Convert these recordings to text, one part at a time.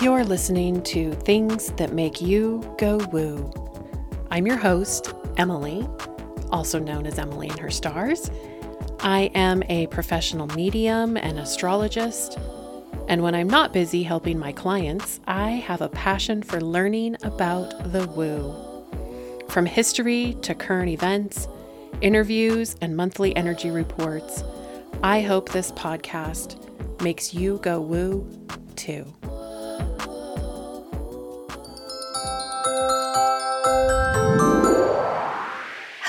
You're listening to Things That Make You Go Woo. I'm your host, Emily, also known as Emily and Her Stars. I am a professional medium and astrologist. And when I'm not busy helping my clients, I have a passion for learning about the woo. From history to current events, interviews, and monthly energy reports, I hope this podcast makes you go woo too.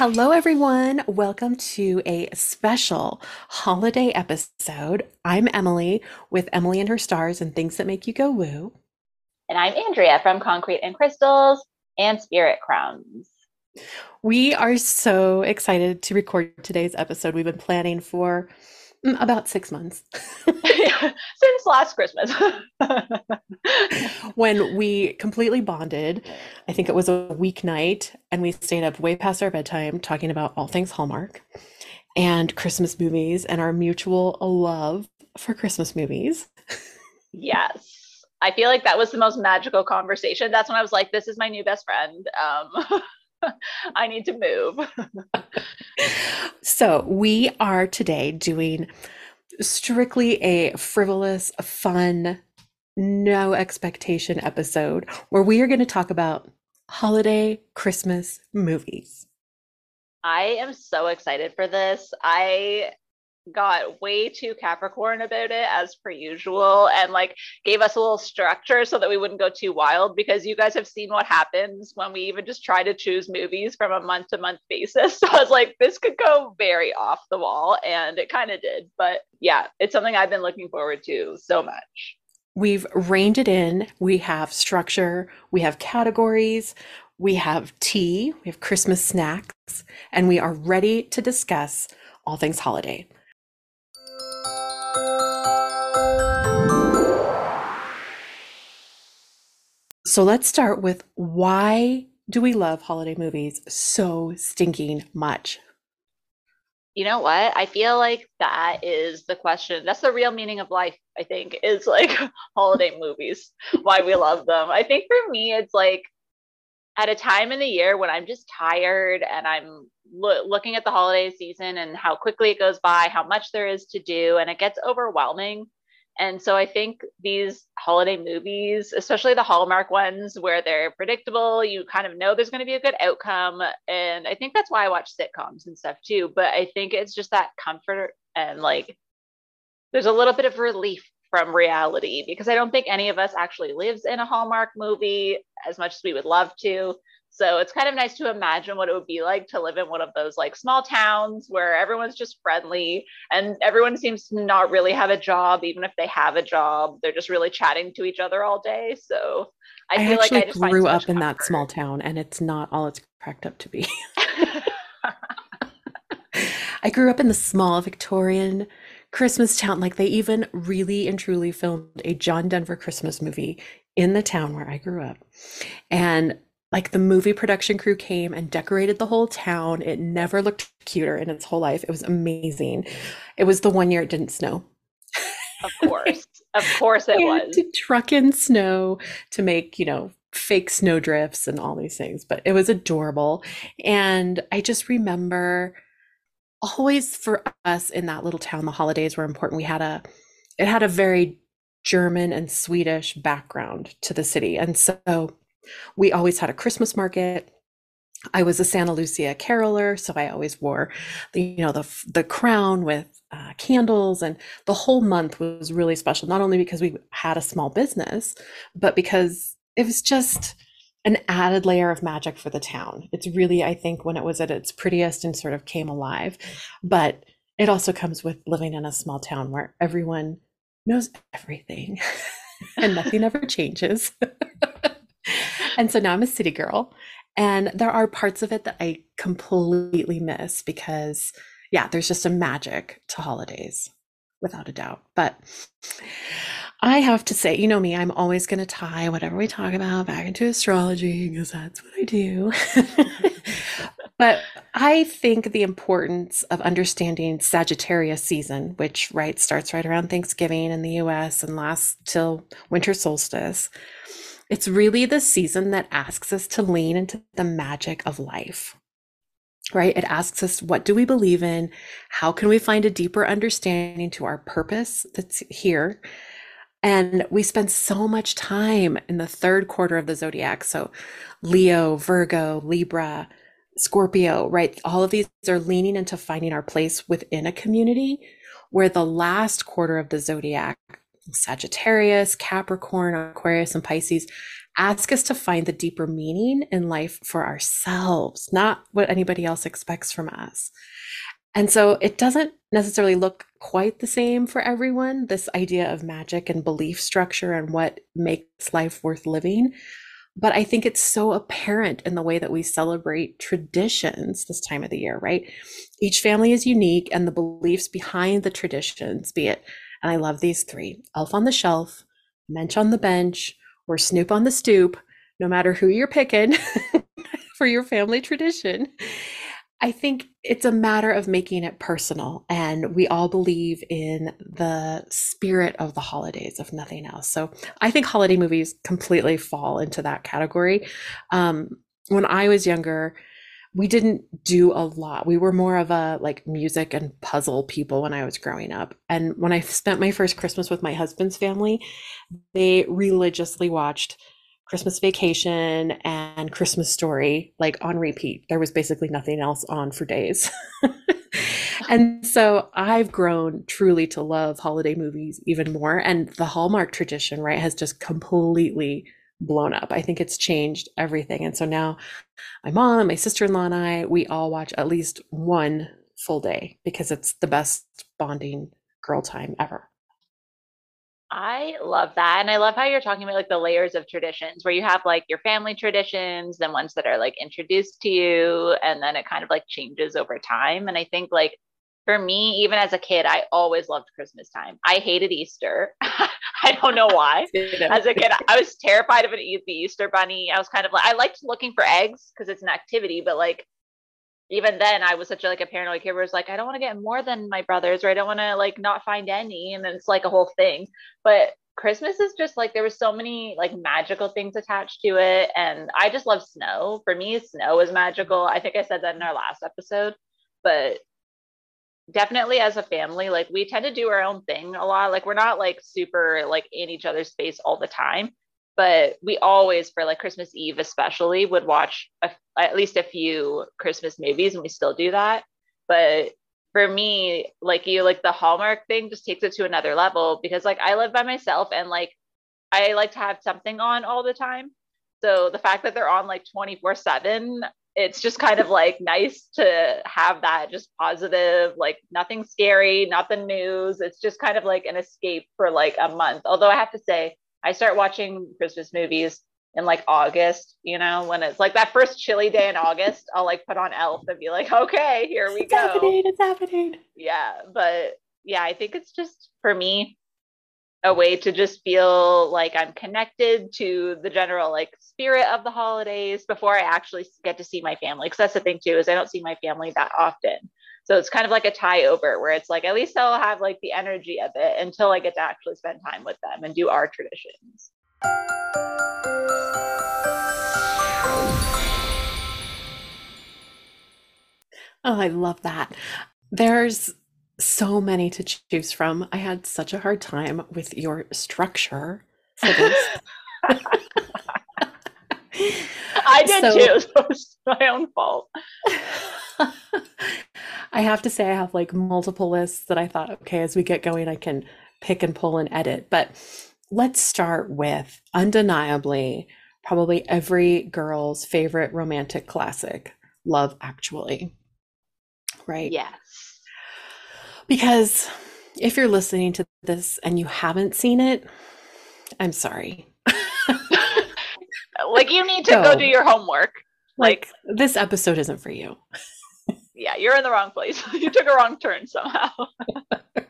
Hello, everyone. Welcome to a special holiday episode. I'm Emily with Emily and Her Stars and Things That Make You Go Woo. And I'm Andrea from Concrete and Crystals and Spirit Crowns. We are so excited to record today's episode. We've been planning for about six months. Since last Christmas. when we completely bonded, I think it was a weeknight, and we stayed up way past our bedtime talking about all things Hallmark and Christmas movies and our mutual love for Christmas movies. yes. I feel like that was the most magical conversation. That's when I was like, this is my new best friend. Um, I need to move. so, we are today doing strictly a frivolous, fun, no expectation episode where we are going to talk about holiday Christmas movies. I am so excited for this. I got way too Capricorn about it as per usual and like gave us a little structure so that we wouldn't go too wild because you guys have seen what happens when we even just try to choose movies from a month to month basis. So I was like, this could go very off the wall and it kind of did. But yeah, it's something I've been looking forward to so much. We've reined it in. We have structure, we have categories, we have tea, we have Christmas snacks, and we are ready to discuss all things holiday. So let's start with why do we love holiday movies so stinking much? You know what? I feel like that is the question. That's the real meaning of life, I think, is like holiday movies, why we love them. I think for me, it's like at a time in the year when I'm just tired and I'm lo- looking at the holiday season and how quickly it goes by, how much there is to do, and it gets overwhelming. And so I think these holiday movies, especially the Hallmark ones where they're predictable, you kind of know there's going to be a good outcome. And I think that's why I watch sitcoms and stuff too. But I think it's just that comfort and like there's a little bit of relief from reality because I don't think any of us actually lives in a Hallmark movie as much as we would love to. So it's kind of nice to imagine what it would be like to live in one of those like small towns where everyone's just friendly and everyone seems to not really have a job, even if they have a job. They're just really chatting to each other all day. So I, I feel like I just grew up in that small town and it's not all it's cracked up to be. I grew up in the small Victorian Christmas town. Like they even really and truly filmed a John Denver Christmas movie in the town where I grew up. And like the movie production crew came and decorated the whole town. It never looked cuter in its whole life. It was amazing. It was the one year it didn't snow. Of course. of course it was. To truck in snow to make, you know, fake snow drifts and all these things, but it was adorable. And I just remember always for us in that little town, the holidays were important. We had a, it had a very German and Swedish background to the city. And so we always had a Christmas market. I was a Santa Lucia caroler, so I always wore the you know the the crown with uh, candles, and the whole month was really special. Not only because we had a small business, but because it was just an added layer of magic for the town. It's really, I think, when it was at its prettiest and sort of came alive. But it also comes with living in a small town where everyone knows everything and nothing ever changes. and so now I'm a city girl. And there are parts of it that I completely miss because, yeah, there's just a magic to holidays without a doubt. But I have to say, you know me, I'm always going to tie whatever we talk about back into astrology because that's what I do. but I think the importance of understanding Sagittarius season, which right starts right around Thanksgiving in the US and lasts till winter solstice. It's really the season that asks us to lean into the magic of life. Right? It asks us, what do we believe in? How can we find a deeper understanding to our purpose that's here? And we spend so much time in the third quarter of the zodiac. So, Leo, Virgo, Libra, Scorpio, right? All of these are leaning into finding our place within a community where the last quarter of the zodiac, Sagittarius, Capricorn, Aquarius, and Pisces, ask us to find the deeper meaning in life for ourselves, not what anybody else expects from us. And so it doesn't necessarily look quite the same for everyone, this idea of magic and belief structure and what makes life worth living. But I think it's so apparent in the way that we celebrate traditions this time of the year, right? Each family is unique and the beliefs behind the traditions, be it, and I love these three Elf on the Shelf, Mensch on the Bench, or Snoop on the Stoop, no matter who you're picking for your family tradition I think it's a matter of making it personal. And we all believe in the spirit of the holidays, if nothing else. So I think holiday movies completely fall into that category. Um, when I was younger, we didn't do a lot. We were more of a like music and puzzle people when I was growing up. And when I spent my first Christmas with my husband's family, they religiously watched Christmas Vacation and Christmas Story like on repeat. There was basically nothing else on for days. and so I've grown truly to love holiday movies even more. And the Hallmark tradition, right, has just completely blown up. I think it's changed everything. And so now my mom, my sister in law, and I, we all watch at least one full day because it's the best bonding girl time ever. I love that. And I love how you're talking about like the layers of traditions where you have like your family traditions, then ones that are like introduced to you, and then it kind of like changes over time. And I think like for me, even as a kid, I always loved Christmas time. I hated Easter. I don't know why. As a kid, I was terrified of an, the Easter bunny. I was kind of like, I liked looking for eggs because it's an activity, but like even then I was such a, like a paranoid kid where it's like, I don't want to get more than my brothers, or I don't want to like not find any. And then it's like a whole thing. But Christmas is just like there was so many like magical things attached to it. And I just love snow. For me, snow is magical. I think I said that in our last episode, but definitely as a family, like we tend to do our own thing a lot. Like we're not like super like in each other's space all the time but we always for like christmas eve especially would watch a, at least a few christmas movies and we still do that but for me like you like the hallmark thing just takes it to another level because like i live by myself and like i like to have something on all the time so the fact that they're on like 24 7 it's just kind of like nice to have that just positive like nothing scary not the news it's just kind of like an escape for like a month although i have to say I start watching Christmas movies in like August, you know, when it's like that first chilly day in August, I'll like put on Elf and be like, okay, here we it's go. Happening, it's happening. Yeah. But yeah, I think it's just for me a way to just feel like I'm connected to the general like spirit of the holidays before I actually get to see my family. Cause that's the thing too, is I don't see my family that often. So it's kind of like a tie over where it's like, at least I'll have like the energy of it until I get to actually spend time with them and do our traditions. Oh, I love that. There's so many to choose from. I had such a hard time with your structure for this. I did so, too. So it's my own fault. I have to say, I have like multiple lists that I thought, okay, as we get going, I can pick and pull and edit. But let's start with undeniably probably every girl's favorite romantic classic, Love Actually. Right? Yes. Because if you're listening to this and you haven't seen it, I'm sorry. like you need to go do your homework. Like, like this episode isn't for you yeah, you're in the wrong place. you took a wrong turn somehow.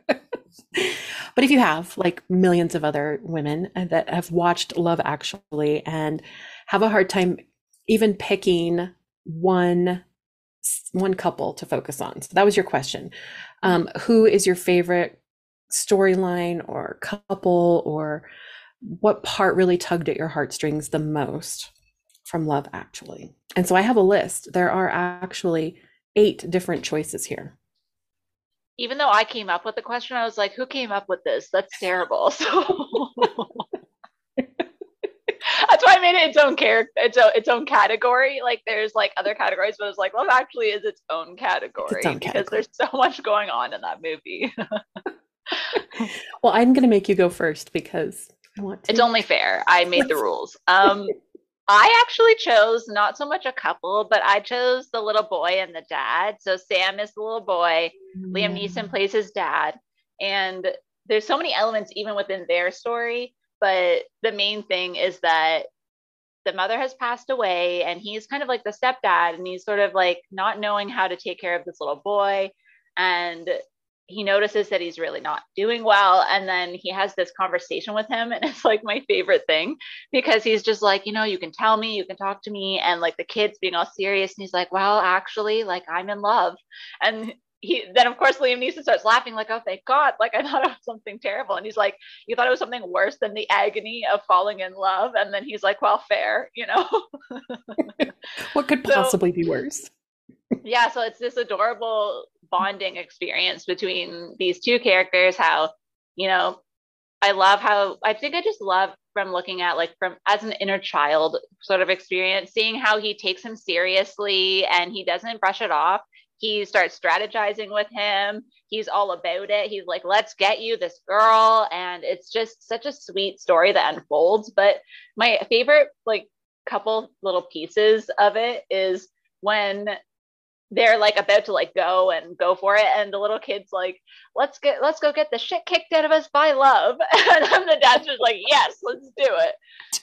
but if you have like millions of other women that have watched Love Actually and have a hard time even picking one one couple to focus on. So that was your question. Um, who is your favorite storyline or couple or what part really tugged at your heartstrings the most from Love Actually? And so I have a list. There are actually eight different choices here. Even though I came up with the question, I was like, who came up with this? That's terrible. So why I made it its own character, its own, its own category. Like there's like other categories, but it's like Love Actually is its own category its own because there's so much going on in that movie. well, I'm going to make you go first because I want to. It's only fair. I made the rules. Um, I actually chose not so much a couple, but I chose the little boy and the dad. So Sam is the little boy, mm. Liam Neeson plays his dad, and there's so many elements even within their story. But the main thing is that the mother has passed away, and he's kind of like the stepdad, and he's sort of like not knowing how to take care of this little boy. And he notices that he's really not doing well. And then he has this conversation with him and it's like my favorite thing because he's just like you know you can tell me you can talk to me. And like the kids being all serious and he's like well actually like i'm in love. And he then of course Liam Neeson starts laughing like oh thank god like I thought it was something terrible. And he's like you thought it was something worse than the agony of falling in love? And then he's like well fair you know? What could possibly so, be worse? Yeah so it's this adorable bonding experience between these two characters how you know i love how i think i just love from looking at like from as an inner child sort of experience seeing how he takes him seriously and he doesn't brush it off he starts strategizing with him. He's all about it. He's like let's get you this girl. And it's just such a sweet story that unfolds. But my favorite like couple little pieces of it is when they're like about to like go and go for it and the little kid's like let's get let's go get the shit kicked out of us by love. And then the dad's just like yes let's do it.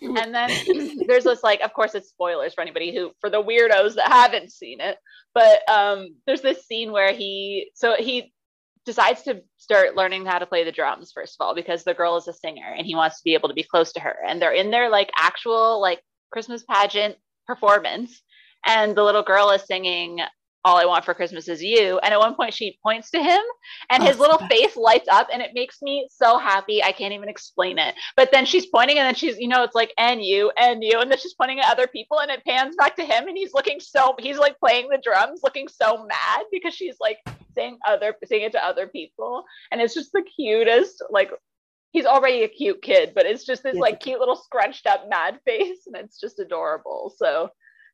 And then there's this like of course it's spoilers for anybody who for the weirdos that haven't seen it but um there's this scene where he so he decides to start learning how to play the drums first of all because the girl is a singer and he wants to be able to be close to her and they're in their like actual like christmas pageant performance and the little girl is singing all I want for Christmas is you. And at one point, she points to him, and his oh, little face lights up, and it makes me so happy. I can't even explain it. But then she's pointing, and then she's, you know, it's like, and you, and you. And then she's pointing at other people, and it pans back to him, and he's looking so, he's like playing the drums, looking so mad because she's like saying other, saying it to other people. And it's just the cutest, like, he's already a cute kid, but it's just this like cute little scrunched up mad face, and it's just adorable. So,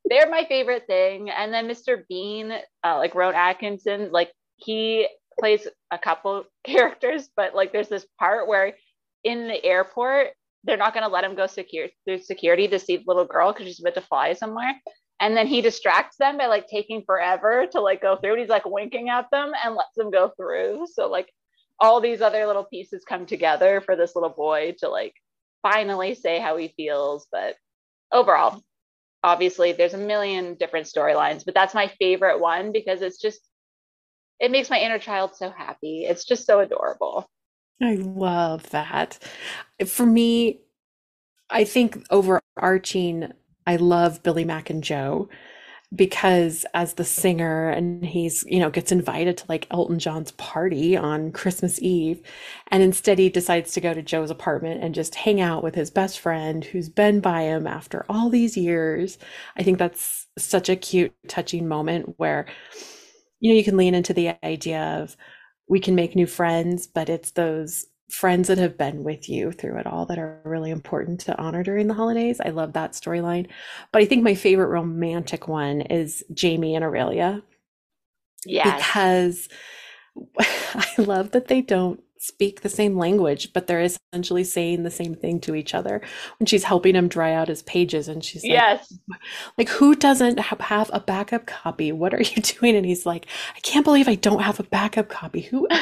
they're my favorite thing. And then Mr. Bean, uh, like Rowan Atkinson, like he plays a couple characters, but like there's this part where in the airport, they're not going to let him go secure through security to see the little girl because she's about to fly somewhere. And then he distracts them by like taking forever to like go through. And he's like winking at them and lets them go through. So like all these other little pieces come together for this little boy to like finally say how he feels. But overall, obviously there's a million different storylines but that's my favorite one because it's just it makes my inner child so happy. It's just so adorable. I love that. For me i think overarching i love billy mack and joe because as the singer and he's you know gets invited to like Elton John's party on Christmas Eve and instead he decides to go to Joe's apartment and just hang out with his best friend who's been by him after all these years. I think that's such a cute touching moment where you know you can lean into the idea of we can make new friends but it's those friends that have been with you through it all that are really important to honor during the holidays. I love that storyline. But I think my favorite romantic one is Jamie and Aurelia. Yeah. Because I love that they don't speak the same language, but they're essentially saying the same thing to each other. When she's helping him dry out his pages, and she's like, "Yes, like who doesn't have a backup copy? What are you doing?" And he's like, "I can't believe I don't have a backup copy. Who?"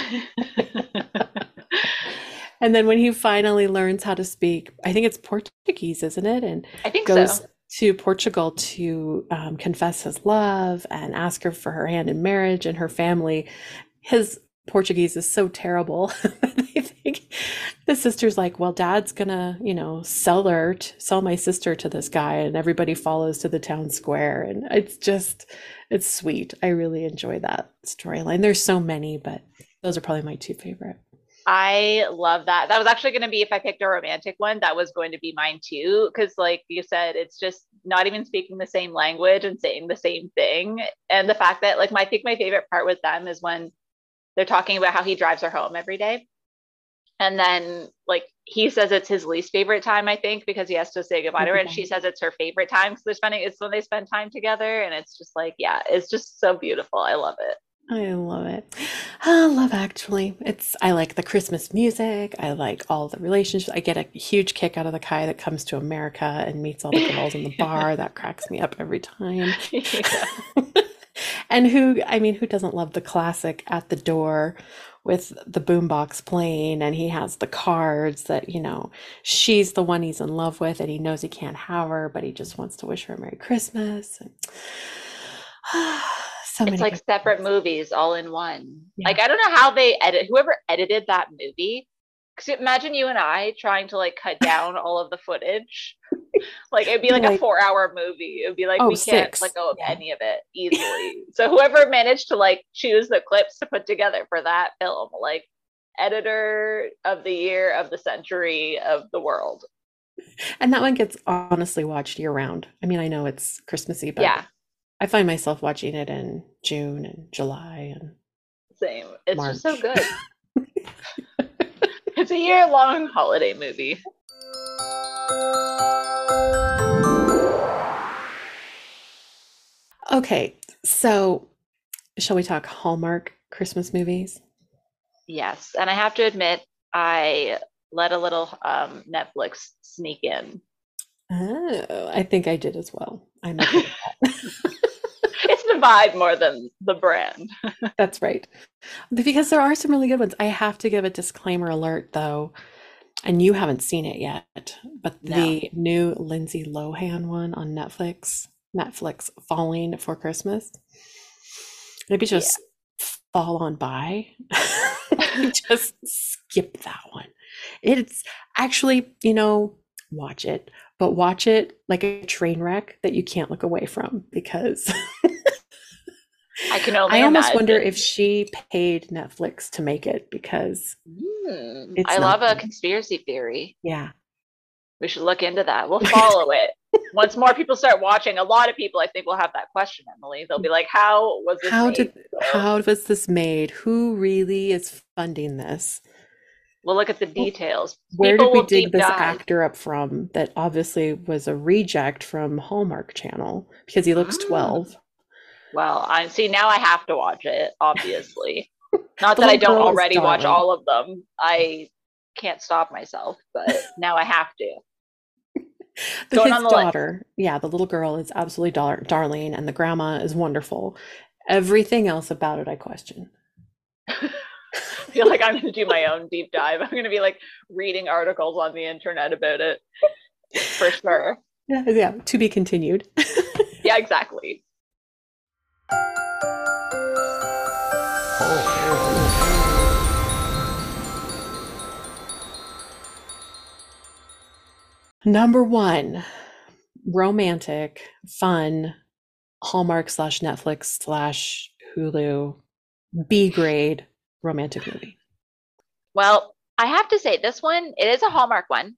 and then when he finally learns how to speak, I think it's Portuguese, isn't it? And I think goes so. to Portugal to um, confess his love and ask her for her hand in marriage and her family. His Portuguese is so terrible. I think the sister's like, well, dad's gonna, you know, sell her, t- sell my sister to this guy, and everybody follows to the town square. And it's just, it's sweet. I really enjoy that storyline. There's so many, but those are probably my two favorite. I love that. That was actually going to be if I picked a romantic one, that was going to be mine too. Cause like you said, it's just not even speaking the same language and saying the same thing. And the fact that like my, I think my favorite part with them is when they're talking about how he drives her home every day. And then like he says it's his least favorite time, I think, because he has to say goodbye to her. And she mm-hmm. says it's her favorite time because they're spending it's when they spend time together. And it's just like, yeah, it's just so beautiful. I love it. I love it. I love actually. It's I like the Christmas music. I like all the relationships. I get a huge kick out of the guy that comes to America and meets all the girls in the bar. That cracks me up every time. Yeah. and who I mean, who doesn't love the classic at the door with the boombox playing and he has the cards that, you know, she's the one he's in love with and he knows he can't have her, but he just wants to wish her a Merry Christmas. And, so it's like separate movies all in one. Yeah. Like I don't know how they edit whoever edited that movie. Because imagine you and I trying to like cut down all of the footage. Like it'd be like, like a four hour movie. It'd be like oh, we can't let go of yeah. any of it easily. so whoever managed to like choose the clips to put together for that film, like editor of the year of the century of the world. And that one gets honestly watched year round. I mean, I know it's Christmassy, but yeah. I find myself watching it in June and July and same. It's March. just so good. it's a year long holiday movie. Okay, so shall we talk Hallmark Christmas movies? Yes, and I have to admit, I let a little um, Netflix sneak in. Oh, I think I did as well. I'm the vibe more than the brand. That's right. Because there are some really good ones. I have to give a disclaimer alert though, and you haven't seen it yet, but no. the new Lindsay Lohan one on Netflix, Netflix Falling for Christmas. Maybe just yeah. fall on by. just skip that one. It's actually, you know, watch it, but watch it like a train wreck that you can't look away from because I can only. I almost imagine. wonder if she paid Netflix to make it because mm, I love a conspiracy theory. Yeah, we should look into that. We'll follow it. Once more people start watching, a lot of people I think will have that question, Emily. They'll be like, "How was this? How made? did? How was this made? Who really is funding this?" We'll look at the details. Where People did we dig this dive. actor up from that obviously was a reject from Hallmark Channel because he looks 12? Well, I see now I have to watch it, obviously. Not that I don't already watch all of them. I can't stop myself, but now I have to. but his daughter, list. yeah, the little girl is absolutely dar- darling, and the grandma is wonderful. Everything else about it, I question. I feel like I'm going to do my own deep dive. I'm going to be like reading articles on the internet about it for sure. Yeah, yeah to be continued. yeah, exactly. Number one, romantic, fun, Hallmark slash Netflix slash Hulu, B grade romantic movie. Well, I have to say this one, it is a Hallmark one.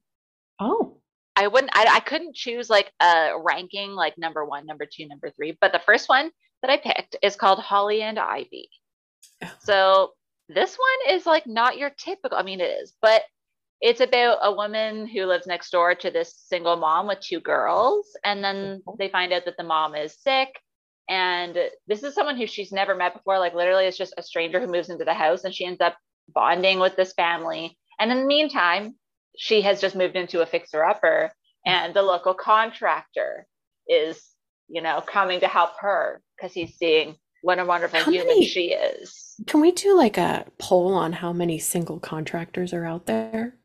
Oh. I wouldn't I, I couldn't choose like a ranking like number one, number two, number three. But the first one that I picked is called Holly and Ivy. So this one is like not your typical, I mean, it is, but it's about a woman who lives next door to this single mom with two girls. And then they find out that the mom is sick. And this is someone who she's never met before. Like, literally, it's just a stranger who moves into the house and she ends up bonding with this family. And in the meantime, she has just moved into a fixer upper, and the local contractor is, you know, coming to help her because he's seeing what a wonderful how human many, she is. Can we do like a poll on how many single contractors are out there?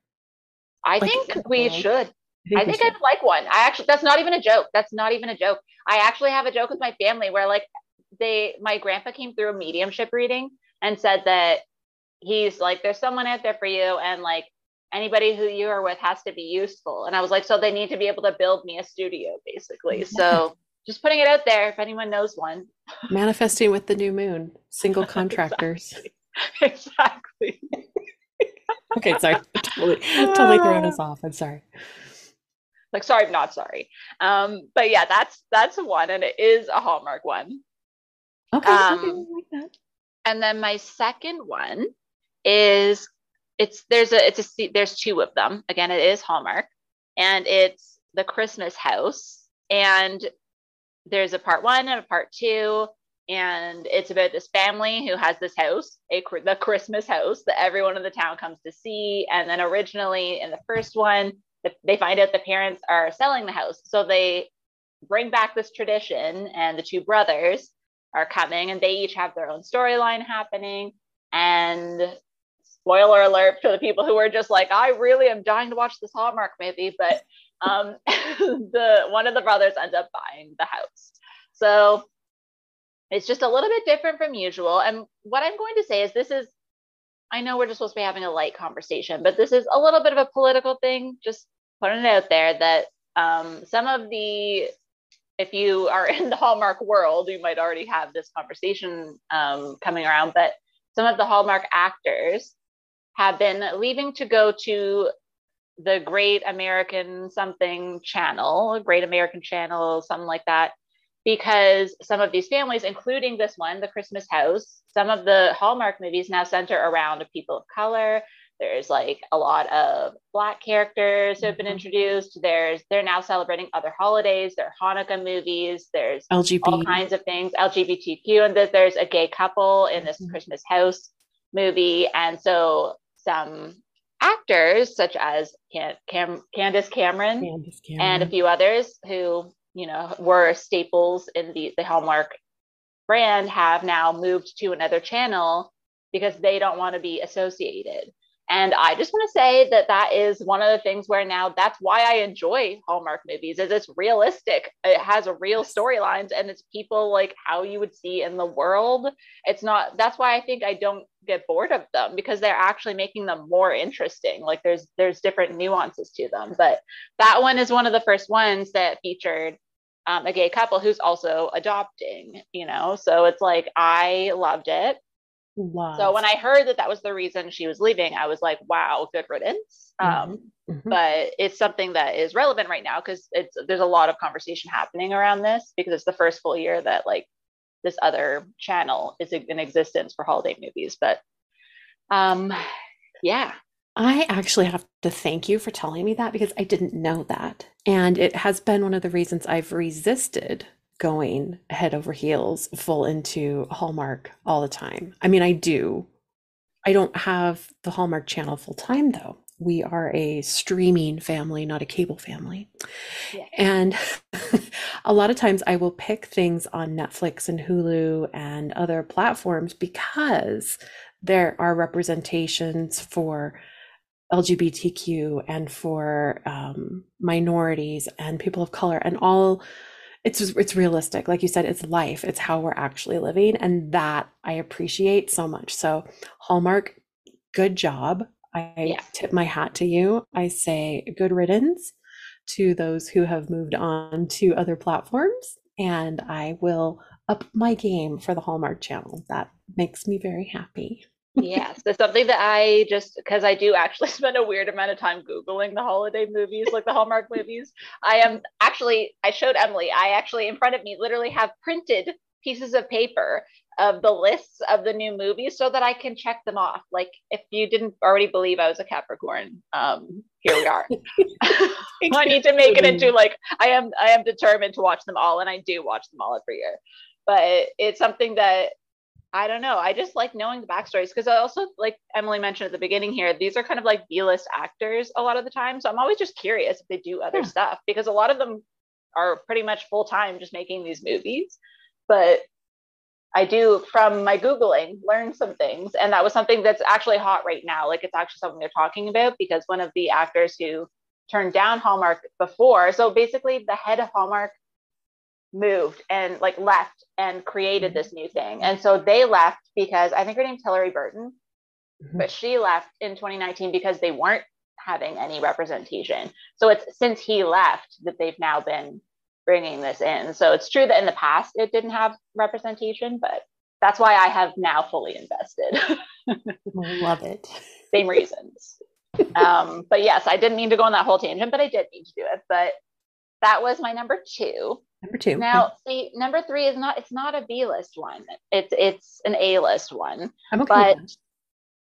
I like, think we should. I think, I I'd like one. I actually, that's not even a joke. That's not even a joke. I actually have a joke with my family where like they, my grandpa came through a mediumship reading and said that he's like, there's someone out there for you. And like, anybody who you are with has to be useful. And I was like, so they need to be able to build me a studio, basically. Yeah. So just putting it out there if anyone knows one. Manifesting with the new moon, single contractors. exactly. exactly. okay, sorry. Totally, totally throwing us off. I'm sorry. Like, sorry, I'm not sorry. Um, but yeah, that's that's one, and it is a Hallmark one. Okay, um, okay like that. And then my second one is it's there's a it's a there's two of them. Again, it is Hallmark, and it's the Christmas House, and there's a part one and a part two, and it's about this family who has this house, a the Christmas house that everyone in the town comes to see. And then originally in the first one, they find out the parents are selling the house, so they bring back this tradition, and the two brothers are coming, and they each have their own storyline happening. And spoiler alert for the people who are just like, I really am dying to watch this Hallmark movie, but um, the one of the brothers ends up buying the house. So it's just a little bit different from usual. And what I'm going to say is this is, I know we're just supposed to be having a light conversation, but this is a little bit of a political thing. Just putting it out there that um, some of the, if you are in the Hallmark world, you might already have this conversation um, coming around, but some of the Hallmark actors have been leaving to go to the Great American something channel, Great American channel, something like that, because some of these families, including this one, the Christmas House, some of the Hallmark movies now center around people of color. There's like a lot of black characters who have been mm-hmm. introduced. There's they're now celebrating other holidays. There are Hanukkah movies. There's LGBT. all kinds of things, LGBTQ, and there's a gay couple in this mm-hmm. Christmas House movie. And so some actors such as Cam- Cam- Candace Cameron, Candace Cameron and a few others who you know were staples in the, the Hallmark brand have now moved to another channel because they don't want to be associated and I just want to say that that is one of the things where now that's why I enjoy Hallmark movies is it's realistic. It has a real storylines and it's people like how you would see in the world. It's not that's why I think I don't get bored of them because they're actually making them more interesting. Like there's there's different nuances to them. But that one is one of the first ones that featured um, a gay couple who's also adopting, you know. So it's like I loved it. Love. So when I heard that that was the reason she was leaving, I was like, wow, good riddance. Mm-hmm. Um, mm-hmm. But it's something that is relevant right now because it's there's a lot of conversation happening around this because it's the first full year that like this other channel is in existence for holiday movies. But um, yeah. I actually have to thank you for telling me that because I didn't know that. And it has been one of the reasons I've resisted going head over heels full into Hallmark all the time. I mean, I do. I don't have the Hallmark channel full time though. We are a streaming family, not a cable family. Yeah. And a lot of times I will pick things on Netflix and Hulu and other platforms because there are representations for LGBTQ and for um, minorities and people of color and all it's just, it's realistic. Like you said it's life. It's how we're actually living. And that i appreciate so much. So hallmark good job. I yeah. tip my hat to you. I say good riddance to those who have moved on to other platforms. And i will up my game for the hallmark channel. That makes me very happy yes, it's something that I just because I do actually spend a weird amount of time googling the holiday movies, like the Hallmark movies. I am actually I showed Emily. I actually in front of me literally have printed pieces of paper of the lists of the new movies so that I can check them off. Like if you didn't already believe I was a Capricorn, um, here we are. I need to make it into like I am I am determined to watch them all and I do watch them all every year. But it's something that I don't know. I just like knowing the backstories because I also, like Emily mentioned at the beginning here, these are kind of like B list actors a lot of the time. So I'm always just curious if they do other yeah. stuff because a lot of them are pretty much full time just making these movies. But I do, from my Googling, learn some things. And that was something that's actually hot right now. Like it's actually something they're talking about because one of the actors who turned down Hallmark before, so basically the head of Hallmark moved and like left and created this new thing. And so they left because I think her name's Hillary Burton, mm-hmm. but she left in 2019 because they weren't having any representation. So it's since he left that they've now been bringing this in. So it's true that in the past it didn't have representation, but that's why I have now fully invested. Love it. Same reasons. um, but yes, I didn't mean to go on that whole tangent, but I did need to do it. But that was my number two. Number two. Now, see, number three is not. It's not a B list one. It's it's an A list one. I'm okay but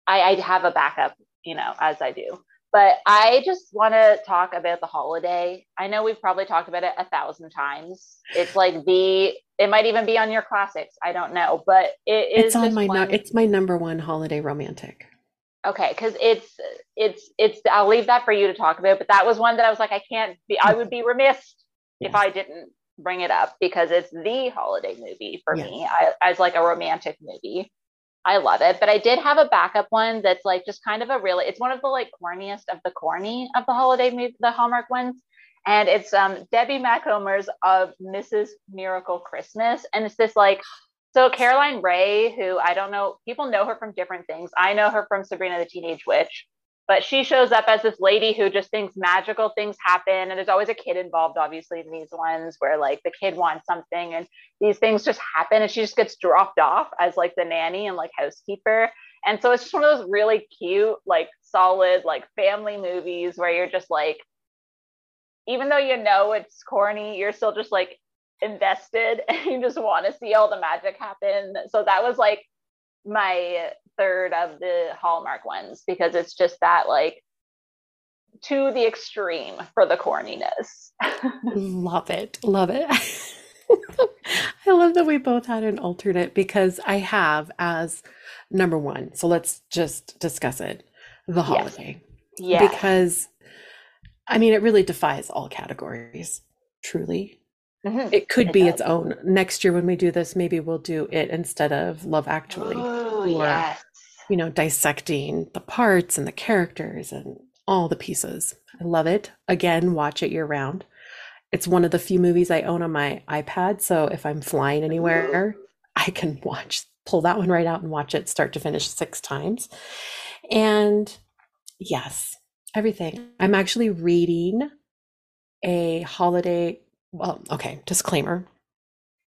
I, I have a backup, you know, as I do. But I just want to talk about the holiday. I know we've probably talked about it a thousand times. It's like the. It might even be on your classics. I don't know, but it is. It's on my. one, No, it's my number one holiday romantic. Okay because it's it's it's i'll leave that for you to talk about but that was one that i was like i can't be i would be remiss if i didn't bring it up because it's the holiday movie for Yes. me I, as like a romantic movie. I love it but i did have a backup one that's like just kind of a really it's one of the like corniest of the corny of the holiday movie the hallmark ones. And it's um debbie macomber's of mrs miracle christmas. And it's this like so Caroline Rhea, who I don't know, people know her from different things. I know her from Sabrina the Teenage Witch, but she shows up as this lady who just thinks magical things happen, and there's always a kid involved, obviously, in these ones where like the kid wants something and these things just happen, and she just gets dropped off as like the nanny and like housekeeper. And so it's just one of those really cute, like solid, like family movies where you're just like, even though you know it's corny, you're still just like invested and you just want to see all the magic happen. So that was like my third of the Hallmark ones because it's just that like to the extreme for the corniness. Love it. Love it. I love that we both had an alternate because I have as number one. So let's just discuss it. The Yes. holiday. yeah. Because I mean, it really defies all categories, truly. Mhm. It could It be does. its own. Next year, when we do this, maybe we'll do it instead of Love Actually, Oh, or- yes. you know, dissecting the parts and the characters and all the pieces. I love it. Again, watch it year round. It's one of the few movies I own on my iPad. So if I'm flying anywhere, I can watch, pull that one right out and watch it start to finish six times. And yes, everything. I'm actually reading a holiday. Well, okay, disclaimer.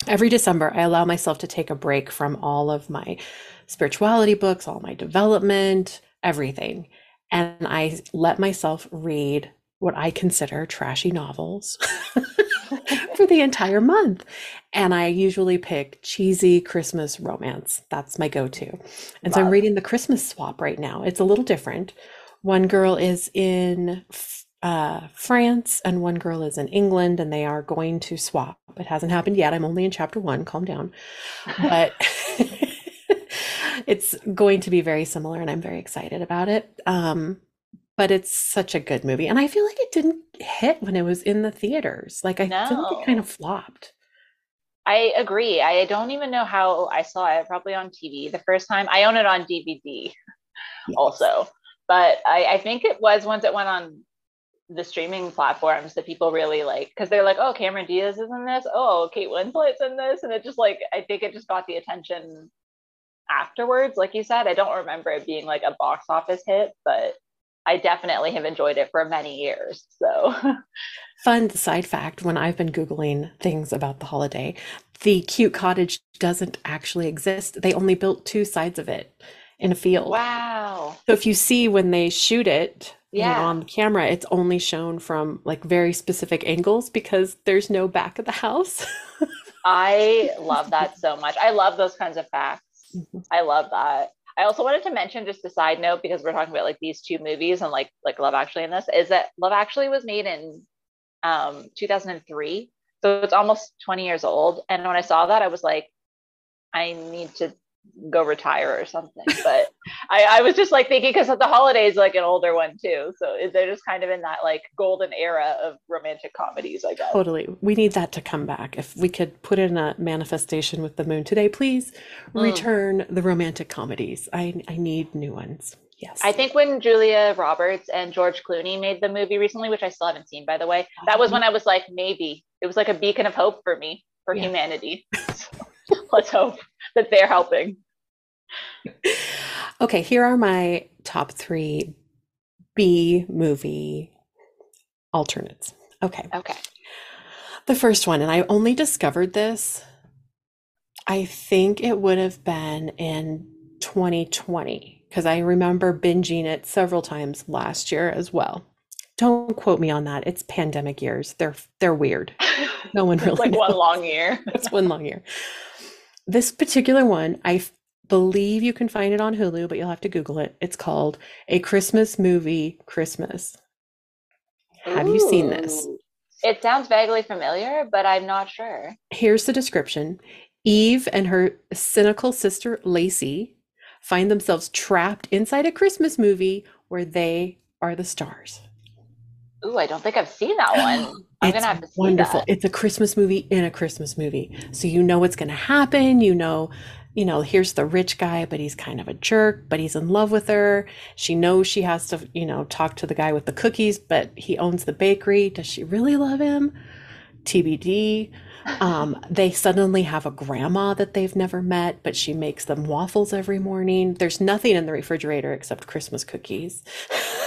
Every December, I allow myself to take a break from all of my spirituality books, all my development, everything. And I let myself read what I consider trashy novels for the entire month. And I usually pick cheesy Christmas romance. That's my go to. And so I'm reading The Christmas Swap right now. It's a little different. One girl is in f- uh, France and one girl is in England, and they are going to swap. It hasn't happened yet. I'm only in chapter one. Calm down. But it's going to be very similar, and I'm very excited about it. Um, but it's such a good movie. And I feel like it didn't hit when it was in the theaters. Like, I feel like it kind of flopped. I agree. I don't even know how I saw it. Probably on TV the first time. I own it on DVD also, but I, I think it was once it went on the streaming platforms that people really like because they're like, oh, Cameron Diaz is in this. Oh, Kate Winslet's in this, and it just like I think it just got the attention afterwards. Like you said, I don't remember it being like a box office hit, but I definitely have enjoyed it for many years. So Fun side fact when I've been Googling things about the holiday, the cute cottage doesn't actually exist. They only built two sides of it in a field. wow. So if you see when they shoot it, you know, Yeah. on the camera, it's only shown from like very specific angles because there's no back of the house. I love that so much. I love those kinds of facts. Mhm. I love that. I also wanted to mention just a side note because we're talking about like these two movies and like like Love Actually in this is that Love Actually was made in um 2003. So it's almost 20 years old. And when I saw that, I was like, I need to go retire or something. But I, I was just like thinking because the holidays like an older one too. So they're just kind of in that like golden era of romantic comedies, I guess. Totally. We need that to come back. If we could put in a manifestation with the moon today, please Mm. return the romantic comedies. I I need new ones. Yes. I think when Julia Roberts and George Clooney made the movie recently, which I still haven't seen, by the way, that was when I was like, maybe it was like a beacon of hope for me, for Yeah. humanity. So, let's hope that they're helping. Okay, here are my top three B movie alternates. Okay. Okay. The first one, and I only discovered this, I think it would have been in 2020, because I remember binging it several times last year as well. Don't quote me on that. It's pandemic years. They're they're weird. No one really like one long year. It's one long year. This particular one, I f- believe you can find it on Hulu, but you'll have to Google it. It's called A Christmas Movie Christmas. Have you seen this? It sounds vaguely familiar, but I'm not sure. Here's the description Eve and her cynical sister Lacey find themselves trapped inside a Christmas movie where they are the stars. Ooh, I don't think I've seen that one. I'm It's gonna have to wonderful. that. It's a Christmas movie in a Christmas movie. So you know what's going to happen. You know, you know, here's the rich guy, but he's kind of a jerk, but he's in love with her. She knows she has to, you know, talk to the guy with the cookies, but he owns the bakery. Does she really love him? TBD. Um, they suddenly have a grandma that they've never met, but she makes them waffles every morning. There's nothing in the refrigerator except Christmas cookies.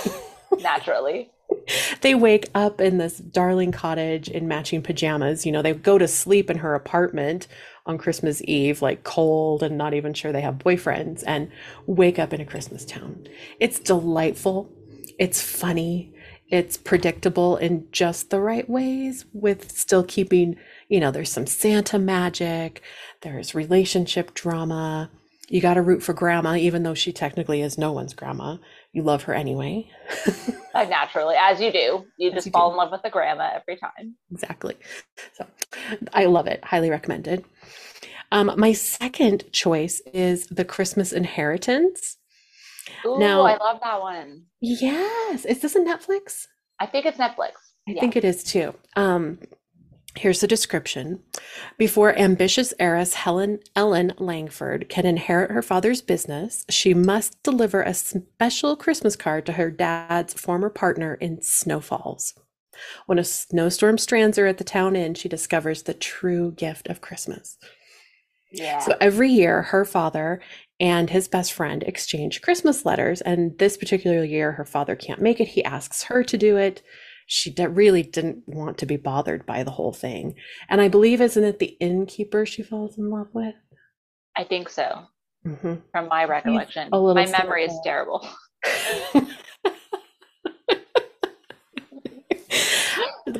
Naturally. they wake up in this darling cottage in matching pajamas. You know, they go to sleep in her apartment on Christmas Eve, like cold and not even sure they have boyfriends, and wake up in a Christmas town. It's delightful. It's funny. It's predictable in just the right ways, with still keeping, you know, there's some Santa magic, there's relationship drama. You got to root for grandma, even though she technically is no one's grandma. You love her anyway. Naturally, as you do. You As just you fall do. in love with the grandma every time. Exactly. So I love it. Highly recommended. Um, my second choice is The Christmas Inheritance. Ooh, Now- I love that one. Yes. Is this a Netflix? I think it's Netflix. I Yeah. think it is too. Um, here's the description. Before ambitious heiress Helen Ellen Langford can inherit her father's business, she must deliver a special Christmas card to her dad's former partner in Snowfalls. When a snowstorm strands her at the town inn, she discovers the true gift of Christmas. Yeah. So every year, her father and his best friend exchange Christmas letters. And this particular year, her father can't make it. He asks her to do it. She d- really didn't want to be bothered by the whole thing. And I believe, isn't it the innkeeper she falls in love with? I think so, hmm from my recollection. My memory is terrible.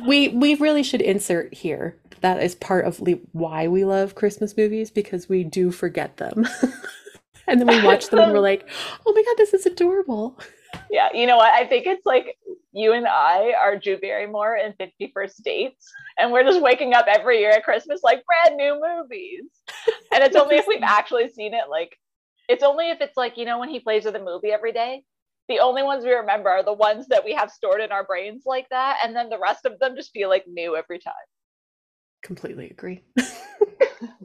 we we really should insert here that is part of le- why we love Christmas movies because we do forget them. and then we watch them and we're like, "Oh my god, this is adorable." Yeah, you know what? I think it's like you and I are Drew Barrymore in 50 First Dates, and we're just waking up every year at Christmas like brand new movies. And it's only if we've actually seen it, like, it's only if it's like, you know, when he plays with a movie every day. The only ones we remember are the ones that we have stored in our brains like that. And then the rest of them just feel like new every time. Completely agree.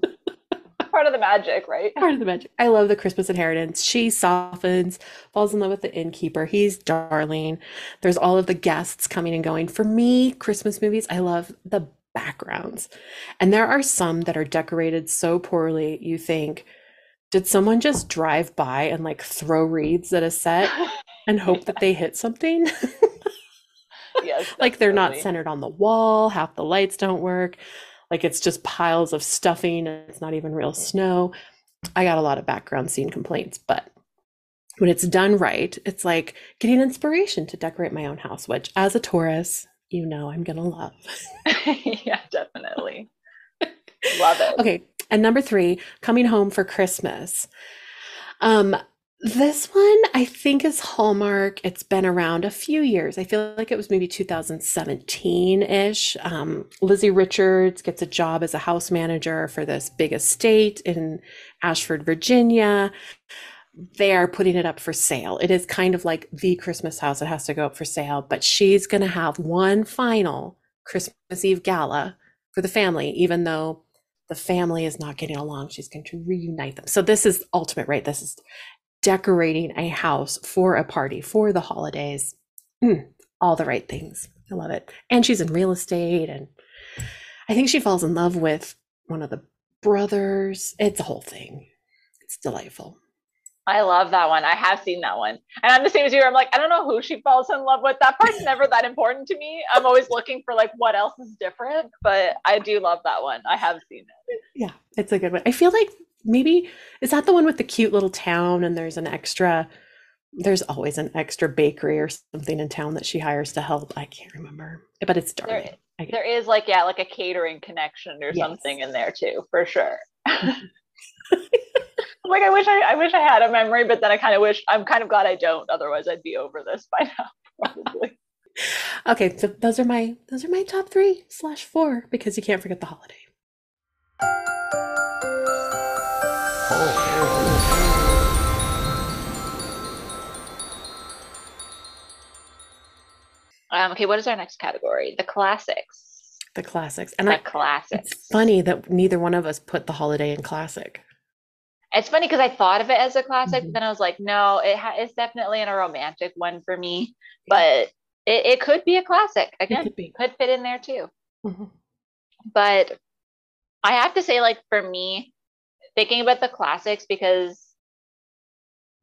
Part of the magic, right? Part of the magic. I love the Christmas inheritance. She softens, falls in love with the innkeeper. He's darling. There's all of the guests coming and going. For me, Christmas movies, I love the backgrounds. And there are some that are decorated so poorly, you think, did someone just drive by and like throw reeds at a set and hope that they hit something? yes. like they're not centered on the wall, half the lights don't work. Like it's just piles of stuffing and it's not even real snow. I got a lot of background scene complaints, but when it's done right, it's like getting inspiration to decorate my own house, which as a Taurus, you know I'm gonna love. yeah, definitely. Love it. Okay, and number three, coming home for Christmas. Um, this one I think is Hallmark. It's been around a few years. I feel like it was maybe 2017-ish. Um, Lizzie Richards gets a job as a house manager for this big estate in Ashford, Virginia. They are putting it up for sale. It is kind of like the Christmas house. It has to go up for sale, but she's going to have one final Christmas Eve gala for the family, even though the family is not getting along. She's going to reunite them. So this is ultimate, right? This is decorating a house for a party for the holidays. Mm, all the right things. I love it. And she's in real estate, and I think she falls in love with one of the brothers. It's a whole thing. It's delightful. I love that one. I have seen that one. And I'm the same as you. I'm like, I don't know who she falls in love with. That part's never that important to me. I'm always looking for like what else is different, but I do love that one. I have seen it. Yeah, it's a good one. I feel like maybe is that the one with the cute little town and there's an extra there's always an extra bakery or something in town that she hires to help. I can't remember. But it's dark. There, there is like yeah, like a catering connection or yes. something in there too, for sure. like I wish I, I wish I had a memory, but then I kind of wish I'm kind of glad I don't. Otherwise, I'd be over this by now, probably. okay, so those are my those are my top three slash four because you can't forget the holiday. Um, okay, what is our next category? The classics. The classics. And the I, classics. It's funny that neither one of us put the holiday in classic. It's funny because I thought of it as a classic, mm-hmm. but then I was like, no, it ha- it's definitely in a romantic one for me. But it, it could be a classic. Again, could, could, fit in there too. Mm-hmm. But I have to say, like, for me, thinking about the classics because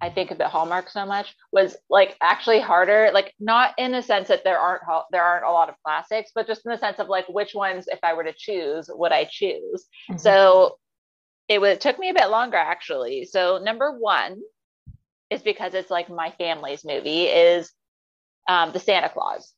I think about Hallmark so much was like actually harder. Like not in the sense that there aren't there aren't a lot of classics, but just in the sense of like which ones, if I were to choose, would I choose? Mm-hmm. So it, would, it took me a bit longer actually. So number one is because it's like my family's movie is um, the Santa Claus.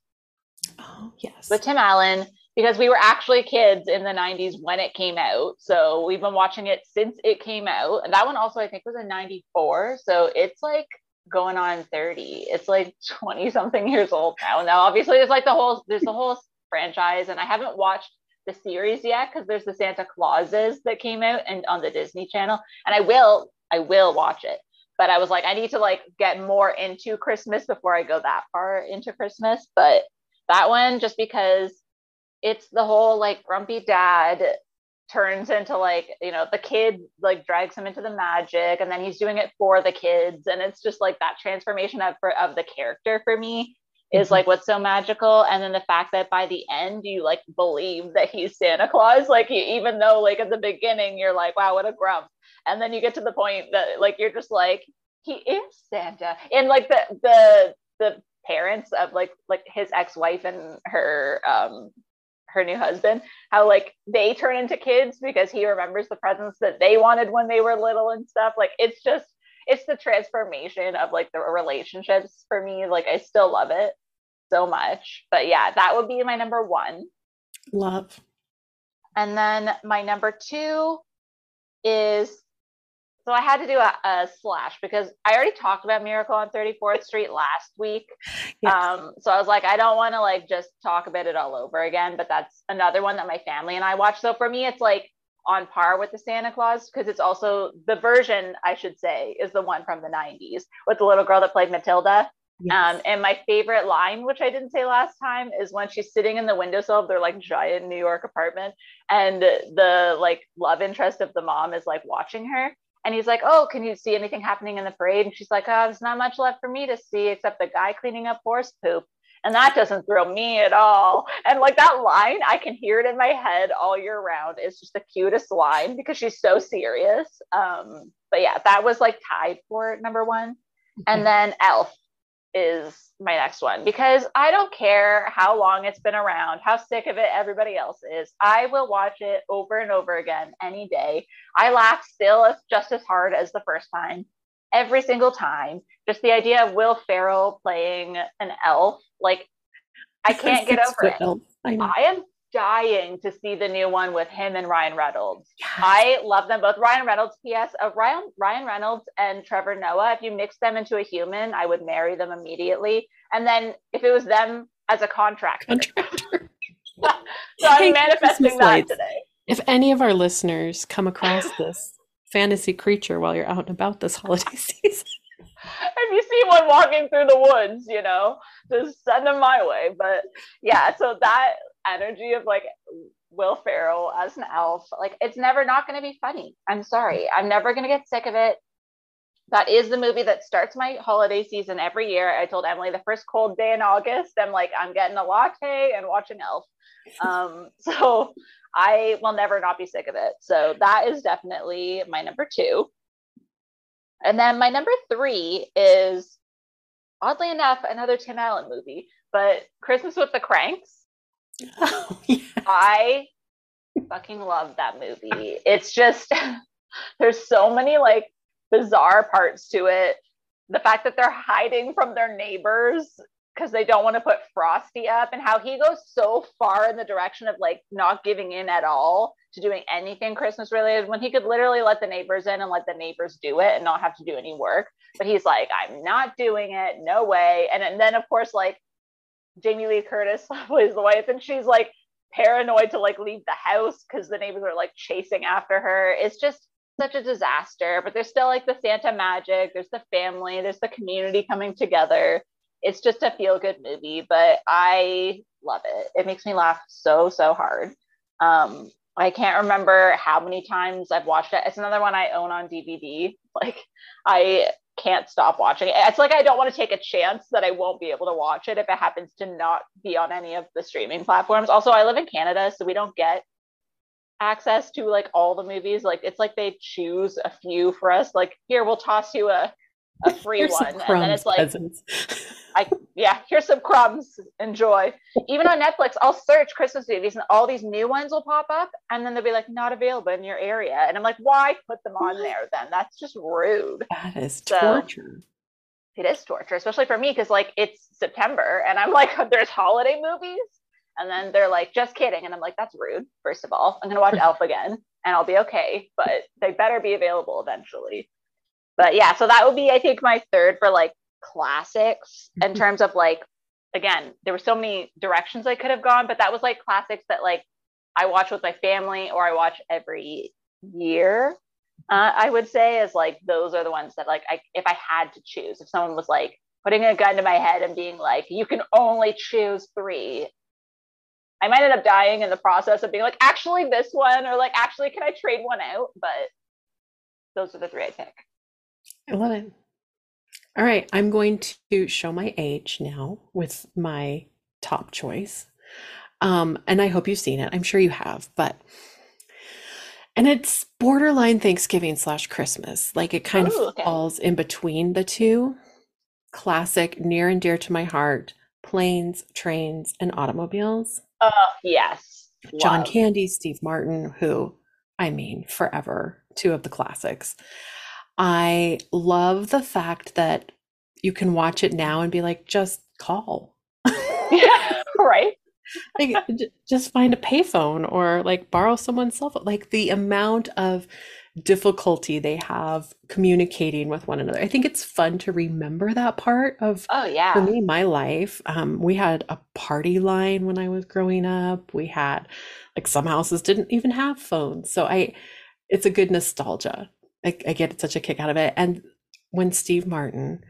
Oh yes, with Tim Allen because we were actually kids in the 90s when it came out. So we've been watching it since it came out. And that one also, I think, was in 94. So it's like going on 30. It's like 20 something years old now. Now, obviously, there's like the whole, there's the whole franchise. And I haven't watched the series yet because there's the Santa Clauses that came out and on the Disney Channel. And I will, I will watch it. But I was like, I need to like get more into Christmas before I go that far into Christmas. But that one, just because it's the whole like grumpy dad turns into like you know the kid like drags him into the magic and then he's doing it for the kids and it's just like that transformation of of the character for me is mm-hmm. like what's so magical. And then the fact that by the end you like believe that he's santa claus like even though like at the beginning you're like wow what a grump. And then you get to the point that like you're just like he is santa. And like the the the parents of like like his ex-wife and her um her new husband how like they turn into kids because he remembers the presents that they wanted when they were little and stuff. Like it's just it's the transformation of like the relationships for me. Like i still love it so much. But yeah that would be my number one. Love. And then my number two is so I had to do a, a, slash because I already talked about Miracle on 34th Street last week. Yes. Um, so I was like, I don't want to like just talk about it all over again, but that's another one that my family and I watch. So for me, it's like on par with the Santa Claus because it's also the version, I should say, is the one from the 90s with the little girl that played Matilda. Yes. Um, and my favorite line, which I didn't say last time, is when she's sitting in the windowsill of their like giant New York apartment, and the like love interest of the mom is like watching her, and he's like, Oh, can you see anything happening in the parade? And she's like, Oh, there's not much left for me to see except the guy cleaning up horse poop. And that doesn't thrill me at all. And like that line, I can hear it in my head all year round. It's just the cutest line because she's so serious. Um, but yeah, that was like tied for number one. And then Elf is my next one because I don't care how long it's been around, how sick of it everybody else is. I will watch it over and over again any day. I laugh still as, just as hard as the first time, every single time. Just the idea of Will Ferrell playing an elf, like I can't get over it. I, I am dying to see the new one with him and Ryan Reynolds. Yes. I love them both. Ryan Reynolds, P.S. Of uh, Ryan Ryan Reynolds and Trevor Noah, if you mix them into a human, I would marry them immediately. And then if it was them as a contractor. contractor. so I'm hey, manifesting that lights. today. If any of our listeners come across this fantasy creature while you're out and about this holiday season. if you see one walking through the woods, you know, just send them my way. But yeah, so that energy of like Will Ferrell as an elf, like it's never not going to be funny. I'm sorry. I'm never going to get sick of it. That is the movie that starts my holiday season every year. I told Emily the first cold day in August, I'm like, I'm getting a latte and watching Elf. Um, so I will never not be sick of it. So that is definitely my number two. And then my number three is oddly enough another Tim Allen movie, but Christmas with the Cranks. Oh, yes. I fucking love that movie. It's just there's so many like bizarre parts to it. The fact that they're hiding from their neighbors because they don't want to put Frosty up, and how he goes so far in the direction of like not giving in at all to doing anything Christmas related when he could literally let the neighbors in and let the neighbors do it and not have to do any work. But he's like, I'm not doing it, no way. And, and then of course, like Jamie Lee Curtis plays the wife, and she's like paranoid to like leave the house because the neighbors are like chasing after her. It's just such a disaster. But there's still like the Santa magic, there's the family, there's the community coming together. It's just a feel good movie, but I love it. It makes me laugh so, so hard. Um, I can't remember how many times I've watched it. It's another one I own on DVD. Like I can't stop watching it. It's like I don't want to take a chance that I won't be able to watch it if it happens to not be on any of the streaming platforms. Also, I live in Canada, so we don't get access to like all the movies. Like it's like they choose a few for us. Like here, we'll toss you a a free one, and then it's like I yeah, here's some crumbs. Enjoy. Even on Netflix, I'll search Christmas movies and all these new ones will pop up and then they'll be like not available in your area. And I'm like, why put them on there then? That's just rude. That is torture. It is torture, especially for me because like it's September and I'm like, there's holiday movies. And then they're like, just kidding. And I'm like, that's rude, first of all. I'm gonna watch Elf again and I'll be okay, but they better be available eventually. But yeah, so that would be, I think, my third for like classics in mm-hmm. terms of like again there were so many directions i could have gone but that was like classics that like i watch with my family or i watch every year uh, i would say is like those are the ones that like I, if i had to choose if someone was like putting a gun to my head and being like you can only choose three i might end up dying in the process of being like actually this one or like actually can i trade one out but those are the three i pick i love it all right, I'm going to show my age now with my top choice. Um, and I hope you've seen it. I'm sure you have, but and it's borderline Thanksgiving slash Christmas. Like it kind Ooh, of okay. falls in between the two. Classic, near and dear to my heart, planes, trains, and automobiles. Oh, uh, yes. John Candy, Steve Martin, who I mean, forever, two of the classics. I love the fact that you can watch it now and be like, just call. yeah, right. like just find a payphone or like borrow someone's cell phone. Like the amount of difficulty they have communicating with one another. I think it's fun to remember that part of oh yeah for me my life. Um, we had a party line when I was growing up. We had like some houses didn't even have phones, so I it's a good nostalgia I, I get such a kick out of it. And when Steve Martin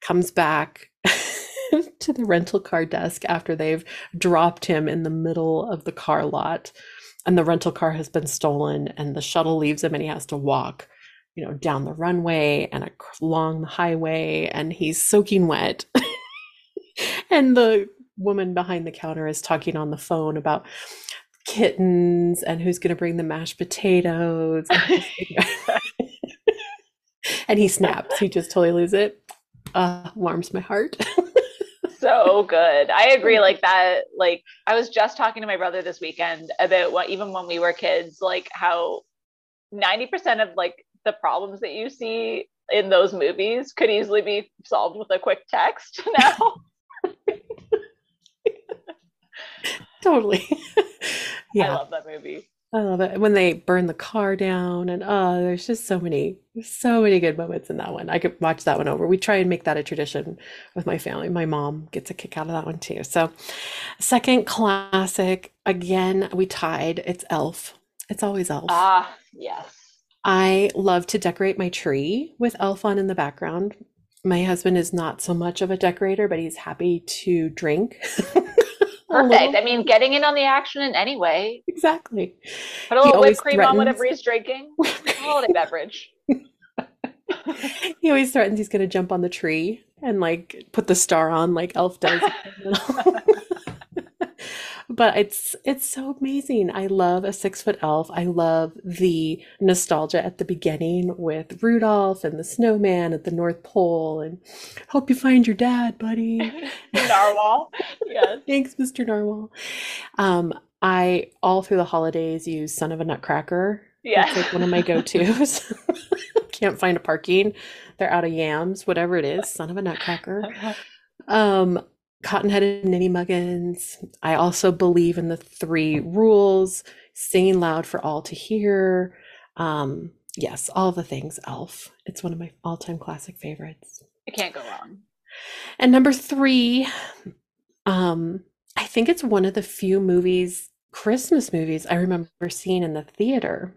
comes back to the rental car desk after they've dropped him in the middle of the car lot and the rental car has been stolen and the shuttle leaves him and he has to walk you know down the runway and along the highway and he's soaking wet and the woman behind the counter is talking on the phone about kittens and who's going to bring the mashed potatoes and he snaps. He just totally loses it. Uh, warms my heart. so good. I agree. Like that. Like I was just talking to my brother this weekend about what even when we were kids, like how ninety percent of like the problems that you see in those movies could easily be solved with a quick text now. totally. yeah. I love that movie. I love it when they burn the car down, and oh, there's just so many, so many good moments in that one. I could watch that one over. We try and make that a tradition with my family. My mom gets a kick out of that one too. So, second classic again, we tied. It's Elf. It's always Elf. Ah, yes. I love to decorate my tree with Elf on in the background. My husband is not so much of a decorator, but he's happy to drink. Perfect. I mean, getting in on the action in any way. Exactly. Put a little whipped cream threatens. on whatever he's drinking. Holiday beverage. he always threatens he's going to jump on the tree and like put the star on like Elf does. but it's it's so amazing. I love a six foot elf. I love the nostalgia at the beginning with Rudolph and the snowman at the North Pole and hope you find your dad, buddy. Narwhal. Yes. Thanks, Mr. Narwhal. Um, I all through the holidays use Son of a Nutcracker. Yeah. It's like one of my go-tos. Can't find a parking. They're out of yams, whatever it is. Son of a Nutcracker. Um, Cotton-headed Ninny Muggins. I also believe in the three rules: singing loud for all to hear. Um, yes, all the things. Elf. It's one of my all-time classic favorites. You can't go wrong. And number three, um, I think it's one of the few movies, Christmas movies, I remember seeing in the theater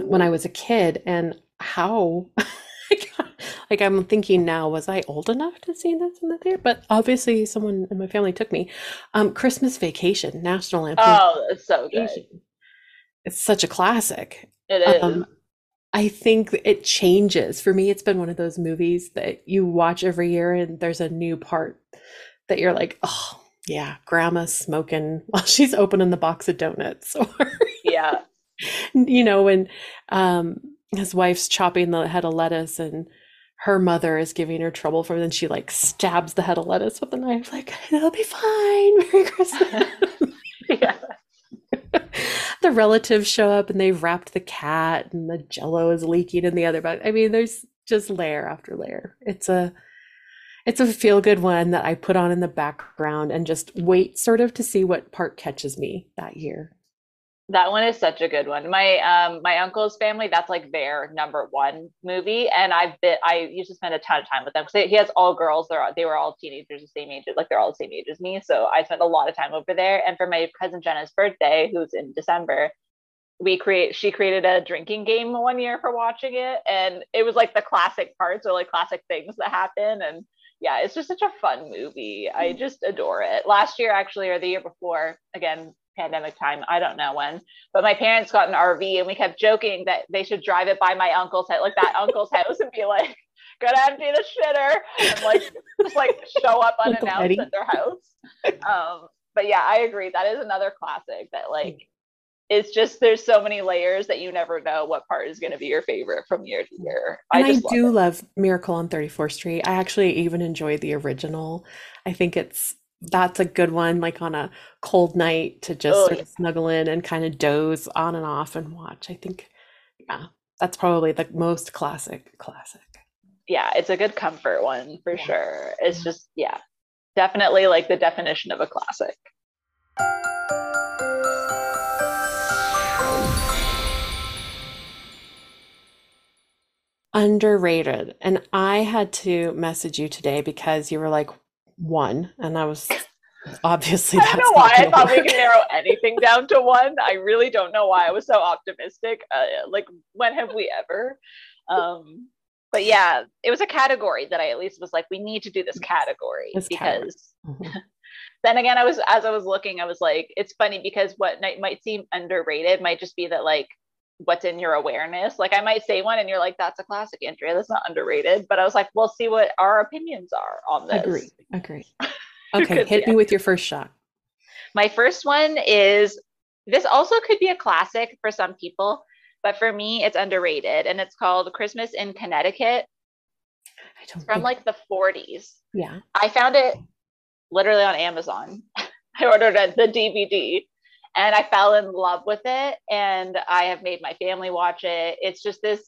when I was a kid. And how, like, I'm thinking now, was I old enough to see this in the theater? But obviously, someone in my family took me. Um, Christmas Vacation, National Lampoon. Oh, it's so good. It's such a classic. It is. Um, I think it changes. For me, it's been one of those movies that you watch every year and there's a new part that you're like, oh, yeah, grandma's smoking while she's opening the box of donuts. Or, yeah. you know, when um, his wife's chopping the head of lettuce and her mother is giving her trouble for and she like stabs the head of lettuce with a knife, like, it'll be fine. Merry Christmas. yeah. the relatives show up and they've wrapped the cat and the jello is leaking in the other bag. I mean, there's just layer after layer. It's a it's a feel good one that I put on in the background and just wait sort of to see what part catches me that year. That one is such a good one. My um my uncle's family, that's like their number one movie, and I've been I used to spend a ton of time with them because he has all girls. They're all, they were all teenagers, the same age, like they're all the same age as me. So I spent a lot of time over there. And for my cousin Jenna's birthday, who's in December, we create she created a drinking game one year for watching it, and it was like the classic parts or like classic things that happen and yeah, it's just such a fun movie. I just adore it. Last year, actually, or the year before, again, pandemic time, I don't know when, but my parents got an RV and we kept joking that they should drive it by my uncle's house, like that uncle's house, and be like, "Gonna empty the shitter," and like just like show up unannounced at their house. Um, but yeah, I agree. That is another classic that like it's just there's so many layers that you never know what part is going to be your favorite from year to year. And I, just do love, love Miracle on 34th Street. I actually even enjoy the original. I think it's that's a good one, like on a cold night to just Oh, sort of snuggle in and kind of doze on and off and watch. I think, yeah, that's probably the most classic classic. yeah, it's a good comfort one for Yeah. sure. It's Yeah. just yeah, definitely like the definition of a classic. Underrated. And I had to message you today because you were like one, and I was obviously I don't that's know why I thought we could narrow anything down to one. I really don't know why I was so optimistic. Uh, like when have we ever? Um, but yeah, it was a category that I at least was like, we need to do this category This category. because Mhm. then again, I was as I was looking, I was like, it's funny because what might seem underrated might just be that like what's in your awareness. Like I might say one and you're like, that's a classic, Andrea. That's not underrated. But I was like, we'll see what our opinions are on this. Agree. Agree. Okay, hit yeah. me with your first shot. My first one is this also could be a classic for some people, but for me, it's underrated and it's called Christmas in Connecticut I don't from think, like the 40s. yeah. I found it literally on Amazon. I ordered it, the DVD and I fell in love with it. And I have made my family watch it. It's just this.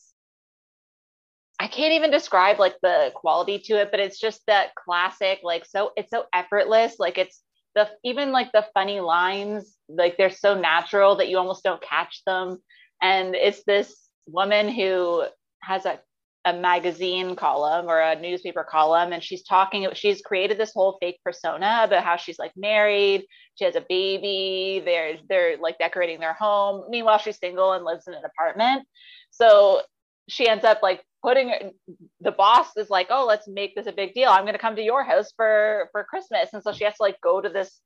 I can't even describe like the quality to it, but it's just that classic, like so it's so effortless. Like it's the even like the funny lines, like they're so natural that you almost don't catch them. And it's this woman who has a a magazine column or a newspaper column and she's talking she's created this whole fake persona about how she's like married she has a baby they're they're like decorating their home meanwhile she's single and lives in an apartment. So she ends up like putting the boss is like oh let's make this a big deal. I'm going to come to your house for for christmas. And so she has to like go to this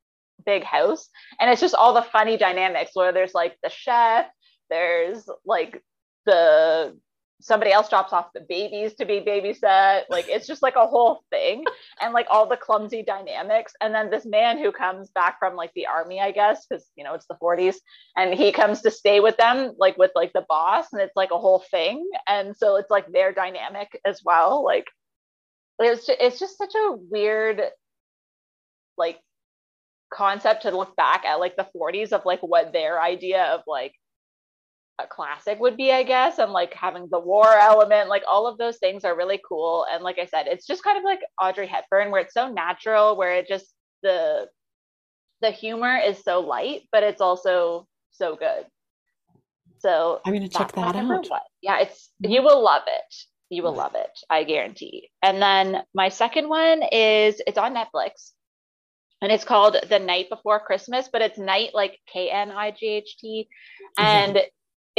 big house. And it's just all the funny dynamics where there's like the chef there's like the somebody else drops off the babies to be babysat. Like it's just like a whole thing and like all the clumsy dynamics. And then this man who comes back from like the army, I guess, because you know it's the 40s, and he comes to stay with them, like with like the boss, and it's like a whole thing. And so it's like their dynamic as well. Like it's just, it's just such a weird like concept to look back at like the 40s of like what their idea of like classic would be, I guess, and like having the war element, like all of those things are really cool. And like I said, it's just kind of like Audrey Hepburn, where it's so natural, where it just the the humor is so light, but it's also so good. So I'm gonna check that out. One. Yeah, it's you will love it. You will love it, I guarantee. And then my second one is it's on Netflix and it's called The Knight Before Christmas, but it's night like K N I G H T. And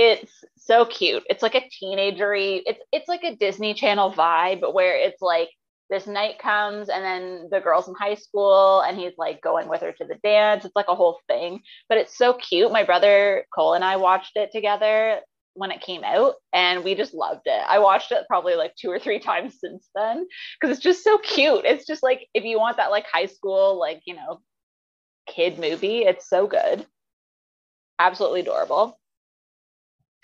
it's so cute. It's like a teenagery. It's it's like a Disney Channel vibe where it's like this knight comes and then the girl's in high school and he's like going with her to the dance. It's like a whole thing, but it's so cute. My brother Cole and I watched it together when it came out and we just loved it. I watched it probably like two or three times since then because it's just so cute. It's just like if you want that like high school like, you know, kid movie, it's so good. Absolutely adorable.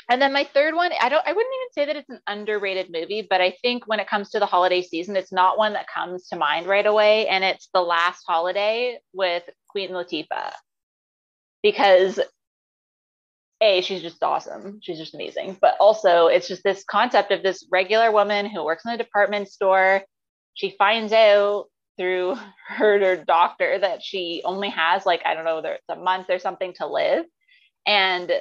And then my third one, I don't I wouldn't even say that it's an underrated movie, but I think when it comes to the holiday season, it's not one that comes to mind right away. And it's The Last Holiday with Queen Latifah. Because a she's just awesome she's just amazing but also it's just this concept of this regular woman who works in a department store she finds out through her, her doctor that she only has like i don't know there's a month or something to live and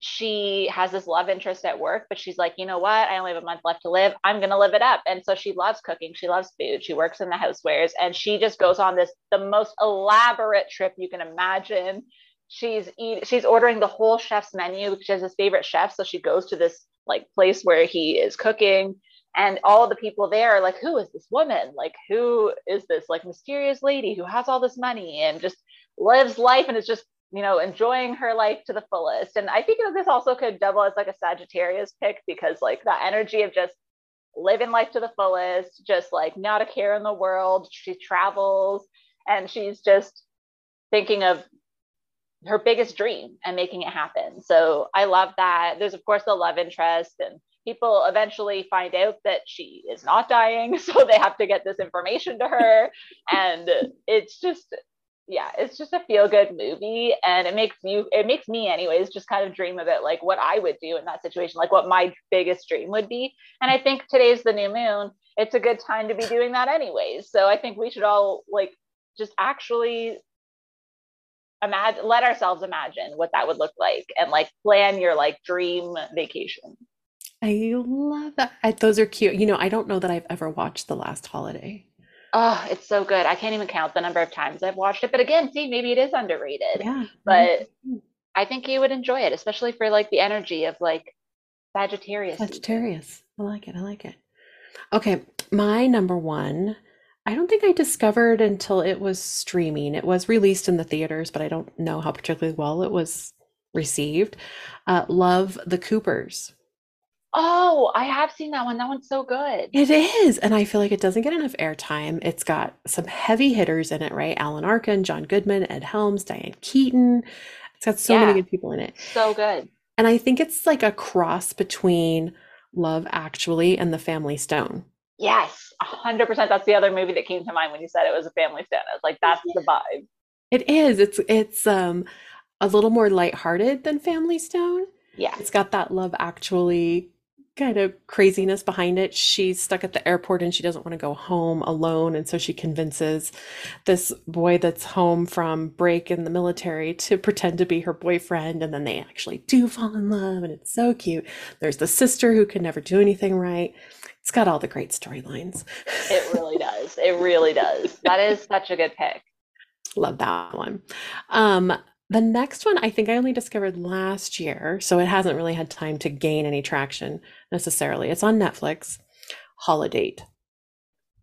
she has this love interest at work, but she's like, you know what? I only have a month left to live. I'm going to live it up. And so she loves cooking. She loves food. She works in the housewares and she just goes on this, the most elaborate trip you can imagine. She's eat, she's ordering the whole chef's menu she has his favorite chef. So she goes to this like place where he is cooking and all the people there are like, who is this woman? Like, who is this like mysterious lady who has all this money and just lives life and is just you know, enjoying her life to the fullest. And I think this also could double as like a Sagittarius pick because like that energy of just living life to the fullest, just like not a care in the world. She travels and she's just thinking of her biggest dream and making it happen. So I love that. There's of course the love interest and people eventually find out that she is not dying so they have to get this information to her and it's just yeah, it's just a feel good movie and it makes you it makes me anyways just kind of dream about like what I would do in that situation, like what my biggest dream would be. And I think today's the new moon. It's a good time to be doing that anyways. So I think we should all like just actually imagine let ourselves imagine what that would look like and like plan your like dream vacation. I love that. I, those are cute. You know, I don't know that I've ever watched The Last Holiday. Oh, it's so good. I can't even count the number of times I've watched it. But again, see, maybe it is underrated. Yeah. But I think you would enjoy it, especially for like the energy of like Sagittarius. Sagittarius. I like it. I like it. Okay. My number one, I don't think I discovered until it was streaming. It was released in the theaters, but I don't know how particularly well it was received. Uh, Love the Coopers. Oh, I have seen that one. That one's so good. It is. And I feel like it doesn't get enough airtime. It's got some heavy hitters in it, right? Alan Arkin, John Goodman, Ed Helms, Diane Keaton. It's got so yeah, many good people in it. So good. And I think it's like a cross between Love Actually and The Family Stone. Yes, 100%. That's the other movie that came to mind when you said it was a Family Stone. I was like, that's the vibe. It is. It's it's um a little more lighthearted than Family Stone. Yeah. It's got that Love Actually kind of craziness behind it. She's stuck at the airport and she doesn't want to go home alone. And so she convinces this boy that's home from break in the military to pretend to be her boyfriend. And then they actually do fall in love. And it's so cute. There's the sister who can never do anything right. It's got all the great storylines. It really does. It really does. That is such a good pick. Love that one. Um, the next one I think I only discovered last year, so it hasn't really had time to gain any traction necessarily. It's on Netflix. Holidate.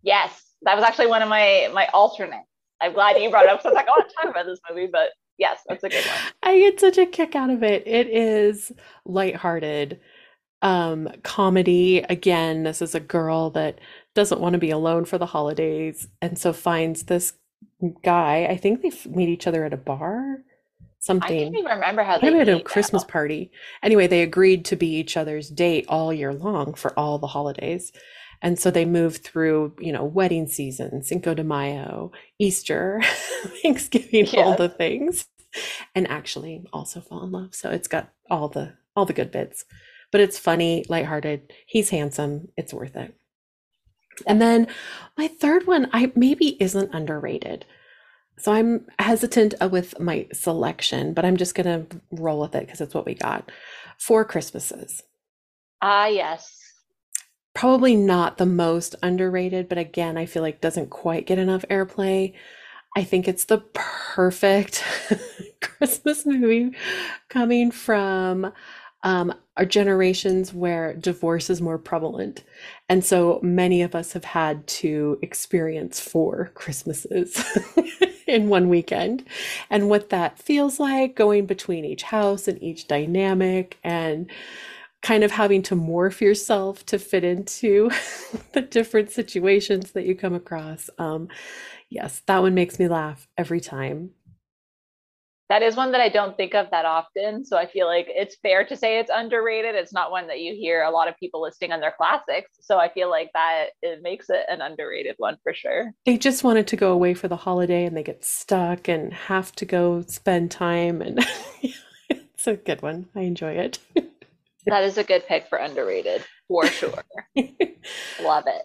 Yes, that was actually one of my my alternates. I'm glad you brought it up. because I was like, I want to talk about this movie, but yes, that's a good one. I get such a kick out of it. It is lighthearted. Um, comedy, again, this is a girl that doesn't want to be alone for the holidays and so finds this guy. I think they meet each other at a bar, I can't something. even remember how they at a Christmas party. Anyway, they agreed to be each other's date all year long for all the holidays. And so they move through, you know, wedding season, Cinco de Mayo, Easter, Thanksgiving, all the things, and actually also fall in love. So it's got all the all the good bits. But it's funny, lighthearted. He's handsome. It's worth it. And then my third one, I maybe isn't underrated. So I'm hesitant uh, with my selection, but I'm just gonna roll with it because it's what we got. Four Christmases. Ah, yes. Probably not the most underrated, but again, I feel like doesn't quite get enough airplay. I think it's the perfect Christmas movie coming from um, our generations where divorce is more prevalent. And so many of us have had to experience four Christmases in one weekend and what that feels like going between each house and each dynamic and kind of having to morph yourself to fit into the different situations that you come across. Um, yes, that one makes me laugh every time. That is one that I don't think of that often. So I feel like it's fair to say it's underrated. It's not one that you hear a lot of people listing on their classics. So I feel like that it makes it an underrated one for sure. They just wanted to go away for the holiday and they get stuck and have to go spend time and it's a good one. I enjoy it. That is a good pick for underrated for sure. Love it.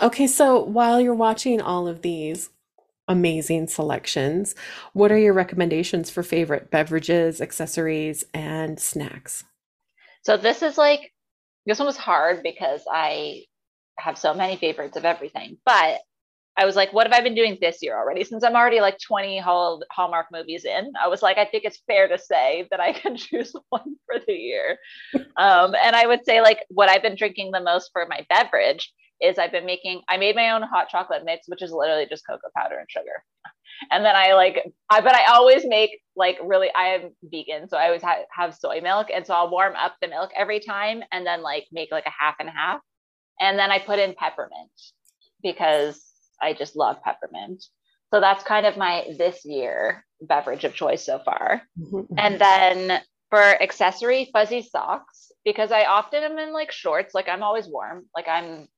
Okay, so while you're watching all of these amazing selections, what are your recommendations for favorite beverages, accessories, and snacks? So this is like this one was hard because I have so many favorites of everything. But I was like, what have I been doing this year already? Since I'm already like 20 Hall- Hallmark movies in, I was like, I think it's fair to say that I can choose one for the year. Um, and I would say like what I've been drinking the most for my beverage is I've been making, I made my own hot chocolate mix, which is literally just cocoa powder and sugar. And then I like, I, but I always make like really, I am vegan. So I always ha- have soy milk. And so I'll warm up the milk every time and then like make like a half and half. And then I put in peppermint because I just love peppermint. So that's kind of my this year beverage of choice so far. Mhm, And then for accessory, fuzzy socks, because I often am in like shorts, like I'm always warm. Like I'm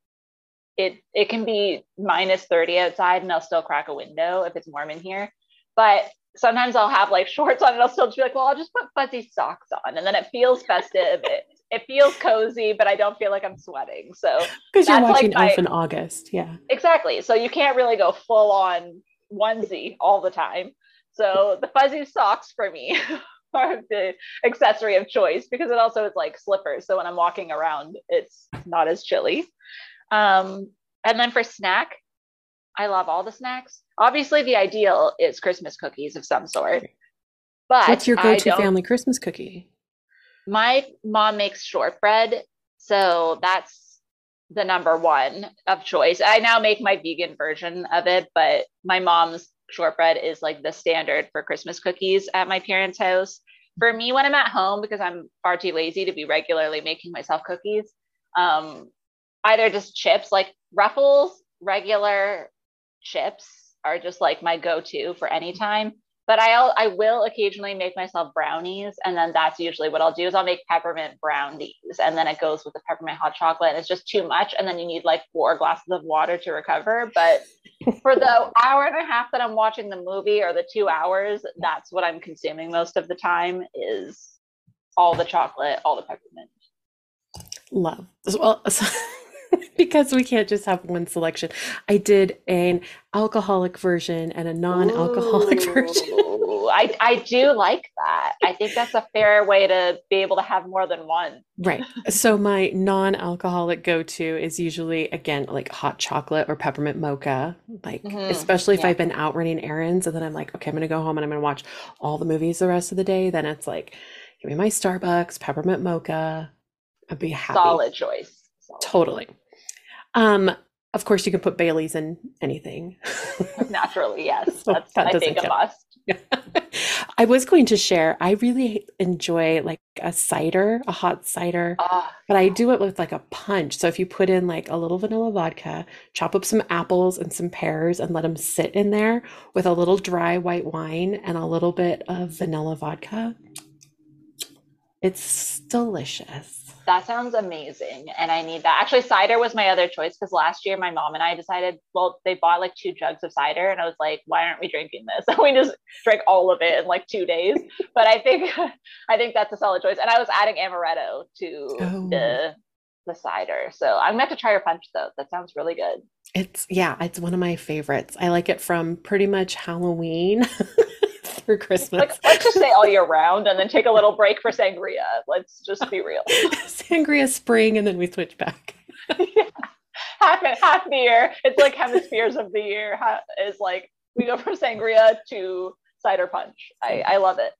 it it can be minus 30 outside and I'll still crack a window if it's warm in here. But sometimes I'll have like shorts on and I'll still just be like, well, I'll just put fuzzy socks on. And then it feels festive. It it feels cozy, but I don't feel like I'm sweating. So Because you're like watching my- Elf in August. Yeah. exactly. So you can't really go full on onesie all the time. So the fuzzy socks for me are the accessory of choice because it also is like slippers. So when I'm walking around, it's not as chilly. Um, and then for snack, I love all the snacks. Obviously, the ideal is Christmas cookies of some sort. But What's your go-to family Christmas cookie? my mom makes shortbread so that's the number one of choice i now make my vegan version of it but my mom's shortbread is like the standard for christmas cookies at my parents house for me when i'm at home because i'm far too lazy to be regularly making myself cookies um, either just chips like ruffles regular chips are just like my go-to for any time but I'll I will occasionally make myself brownies, and then that's usually what I'll do is I'll make peppermint brownies, and then it goes with the peppermint hot chocolate. And it's just too much, and then you need like four glasses of water to recover. But for the hour and a half that I'm watching the movie, or the two hours, that's what I'm consuming most of the time is all the chocolate, all the peppermint. Love. As well, because we can't just have one selection. I did an alcoholic version and a non-alcoholic version. I I do like that. I think that's a fair way to be able to have more than one. Right. So my non-alcoholic go-to is usually again like hot chocolate or peppermint mocha. Like Mhm. especially if Yeah. I've been out running errands and then I'm like, okay, I'm gonna go home and I'm gonna watch all the movies the rest of the day. Then it's like, give me my Starbucks peppermint mocha. I'd be happy. Solid choice. Totally. Um, of course you can put Bailey's in anything. Naturally, yes. So That's that I think a must. I was going to share, I really enjoy like a cider, a hot cider, Oh, but I do it with like a punch. So if you put in like a little vanilla vodka, chop up some apples and some pears and let them sit in there with a little dry white wine and a little bit of vanilla vodka, it's delicious. that sounds amazing. And I need that. Actually, cider was my other choice because last year my mom and I decided, well, they bought like two jugs of cider. And I was like, why aren't we drinking this? And we just drank all of it in like two days. But I think I think that's a solid choice. And I was adding amaretto to Oh. the the cider. So I'm gonna have to try your punch though. That sounds really good. It's, yeah, it's one of my favorites. I like it from pretty much Halloween through Christmas. Like let's just say all year round and then take a little break for sangria. Let's just be real. Sangria spring, and then we switch back. half half the year. It's like hemispheres of the year ha- is like we go from sangria to cider punch. I, I love it.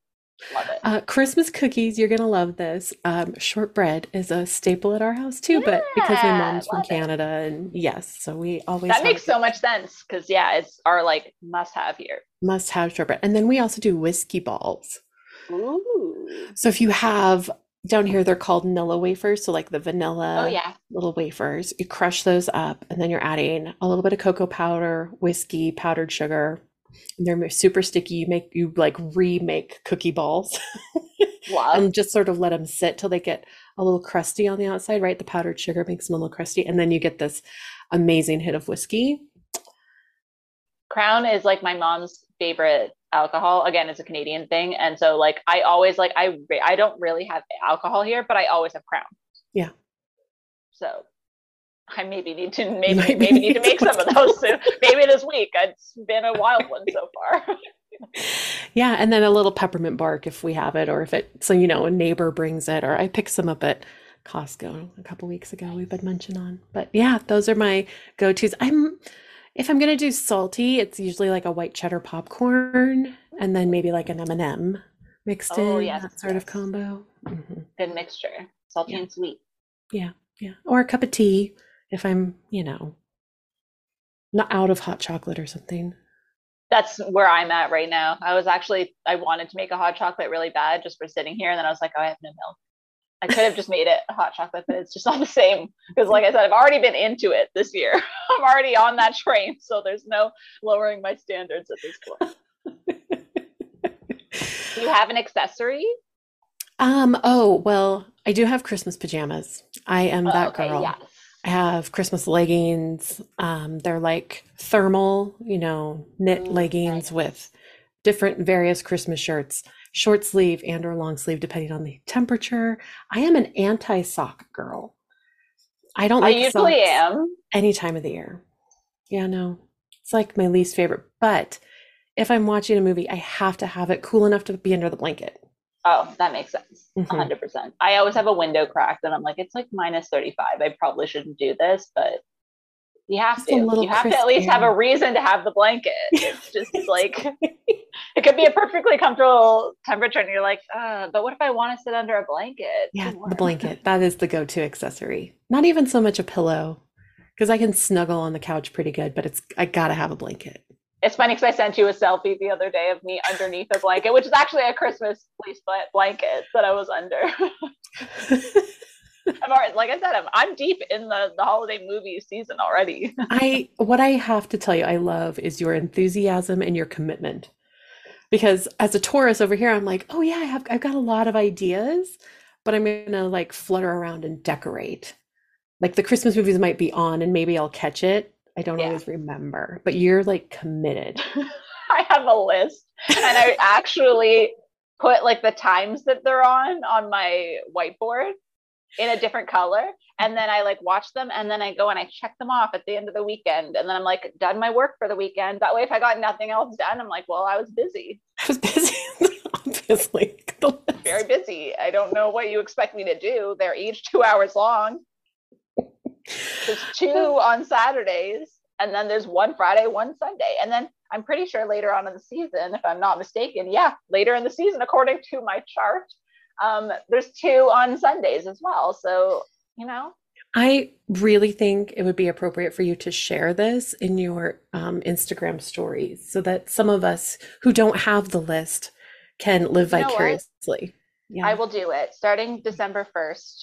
Love it. Uh, Christmas cookies, you're gonna love this. Um, shortbread is a staple at our house too, but because my mom's from it. Canada, and yes, so we always That makes so much sense because yeah, it's our like must have here. must have shortbread. And then we also do whiskey balls. Ooh. So if you have down here, they're called Nilla wafers, so like the vanilla Oh yeah. little wafers. You crush those up, and then you're adding a little bit of cocoa powder, whiskey, powdered sugar. And they're super sticky. You make you like remake cookie balls. Love. and just sort of let them sit till they get a little crusty on the outside, right? The powdered sugar makes them a little crusty, and then you get this amazing hit of whiskey. Crown is like my mom's favorite alcohol. Again, it's a Canadian thing, and so like I always like I I don't really have alcohol here, but I always have Crown. Yeah. So I maybe need to maybe might maybe need to make some of those soon. maybe this week. It's been a wild one so far. Yeah, and then a little peppermint bark if we have it, or if it, so you know, a neighbor brings it, or I picked some up at Costco a couple weeks ago. We've been munching on, but yeah, those are my go-tos. I'm if I'm gonna do salty, it's usually like a white cheddar popcorn, and then maybe like an M&M mixed Oh, in, yes, that sort of yes. combo. Mhm. Good mixture, salty Yeah. and sweet. Yeah, yeah, or a cup of tea if I'm, you know, not out of hot chocolate or something. That's where I'm at right now. I was actually I wanted to make a hot chocolate really bad just for sitting here, and then I was like, oh, I have no milk. I could have just made it a hot chocolate, but it's just not the same. Because, like I said, I've already been into it this year. I'm already on that train, so there's no lowering my standards at this point. Do you have an accessory? Um, oh, well, I do have Christmas pajamas. I am Oh, that okay, girl. yes. Have Christmas leggings. Um, they're like thermal, you know, knit Ooh, leggings nice. with different various Christmas shirts, short sleeve and or long sleeve, depending on the temperature. I am an anti-sock girl. I don't I usually socks am. any time of the year. Yeah, no, it's like my least favorite. But if I'm watching a movie, I have to have it cool enough to be under the blanket. Oh, that makes sense. A Mhm. 100%. I always have a window cracked, and I'm like, it's like minus 35. I probably shouldn't do this, but you have Just to. You have to at least have a reason to have the blanket. It's just like, it could be a perfectly comfortable temperature, and you're like, uh, but what if I want to sit under a blanket? Yeah, the blanket. That is the go-to accessory. Not even so much a pillow, because I can snuggle on the couch pretty good, but it's I gotta have a blanket. It's funny because I sent you a selfie the other day of me underneath a blanket, which is actually a Christmas fleece blanket that I was under. I'm already, like I said, I'm, I'm deep in the, the holiday movie season already. I what I have to tell you I love is your enthusiasm and your commitment. Because as a Taurus over here, I'm like, oh yeah, I have I've got a lot of ideas, but I'm gonna like flutter around and decorate. Like the Christmas movies might be on and maybe I'll catch it. I don't Yeah. always remember, but you're like committed. I have a list and I actually put like the times that they're on on my whiteboard in a different color. And then I like watch them and then I go and I check them off at the end of the weekend. And then I'm like, done my work for the weekend. That way, if I got nothing else done, I'm like, well, I was busy, I was busy, obviously. Very busy. I don't know what you expect me to do. They're each two hours long. There's two on Saturdays, and then there's one Friday, one Sunday. And then I'm pretty sure later on in the season, if I'm not mistaken, yeah, later in the season, according to my chart, um, there's two on Sundays as well. So, you know, I really think it would be appropriate for you to share this in your um, Instagram stories so that some of us who don't have the list can live You know vicariously. Yeah. I will do it starting December 1st,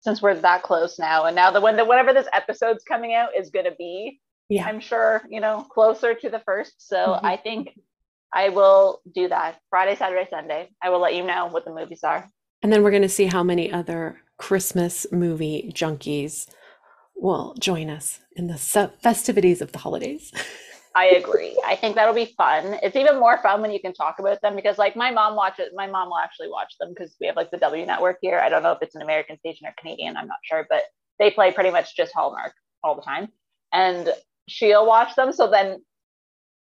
since we're that close now. And now the when the whenever this episode's coming out is gonna be, yeah. I'm sure, you know, closer to the first. So Mhm. I think I will do that Friday, Saturday, Sunday. I will let you know what the movies are. And then we're going to see how many other Christmas movie junkies will join us in the festivities of the holidays. I agree. I think that'll be fun. It's even more fun when you can talk about them because like my mom watches my mom will actually watch them because we have like the W network here. I don't know if it's an American station or Canadian, I'm not sure, but they play pretty much just Hallmark all the time. And she'll watch them. So then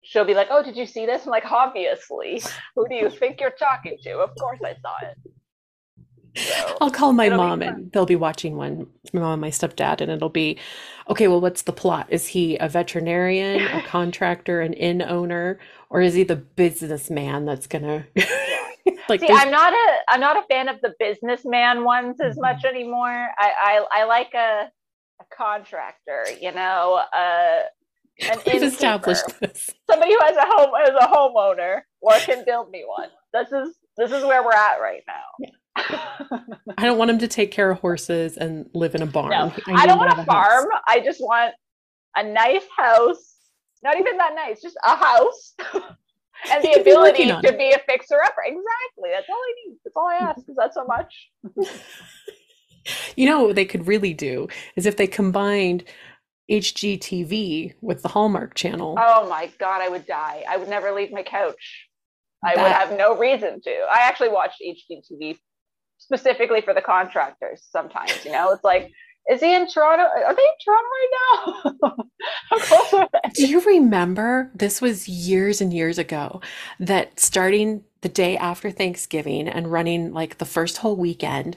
she'll be like, Oh, did you see this? I'm like, obviously. Who do you think you're talking to? Of course I saw it. So I'll call my mom and they'll be watching one, my mom and my stepdad, and it'll be, okay, well, what's the plot? Is he a veterinarian, a contractor, an inn owner, or is he the businessman that's gonna like See, there's- I'm not a I'm not a fan of the businessman ones as Mm-hmm. much anymore. I I, I like a a contractor, you know, uh, an we've established this. somebody who has a home as a homeowner or can build me one. This is this is where we're at right now. I don't want him to take care of horses and live in a barn. No, I I don't want a have house. farm. I just want a nice house. Not even that nice, just a house. and the be ability to be a fixer upper. Exactly. That's all I need. That's all I ask. Is that so much? You know what they could really do is if they combined HGTV with the Hallmark Channel. Oh my god, I would die. I would never leave my couch. I would have no reason to. I actually watched HGTV specifically for the contractors sometimes, you know? It's like, is he in Toronto? Are they in Toronto right now? How close are they? Do you remember this was years and years ago that starting the day after Thanksgiving and running like the first whole weekend,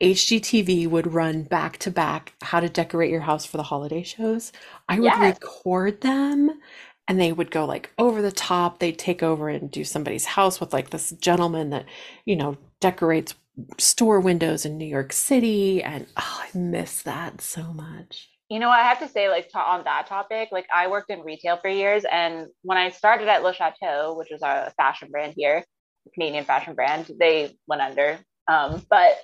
HGTV would run back to back how to decorate your house for the holiday shows. I would Yes. record them and they would go like over the top. They'd take over and do somebody's house with like this gentleman that, you know, decorates store windows in New York City. And oh, I miss that so much. You know, I have to say, like, to, on that topic, like, I worked in retail for years. And when I started at Le Chateau, which was a fashion brand here, Canadian fashion brand, they went under. Um, but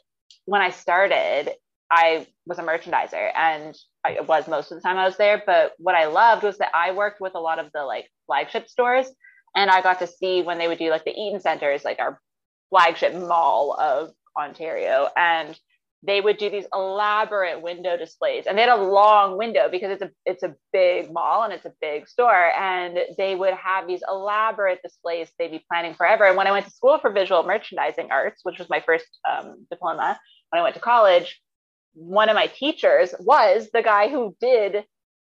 when I started, I was a merchandiser and I was most of the time I was there. But what I loved was that I worked with a lot of the like flagship stores and I got to see when they would do like the Eaton Centers, like our flagship mall of Ontario. And they would do these elaborate window displays and they had a long window because it's a it's a big mall and it's a big store and they would have these elaborate displays they'd be planning forever and when i went to school for visual merchandising arts which was my first um, diploma when i went to college one of my teachers was the guy who did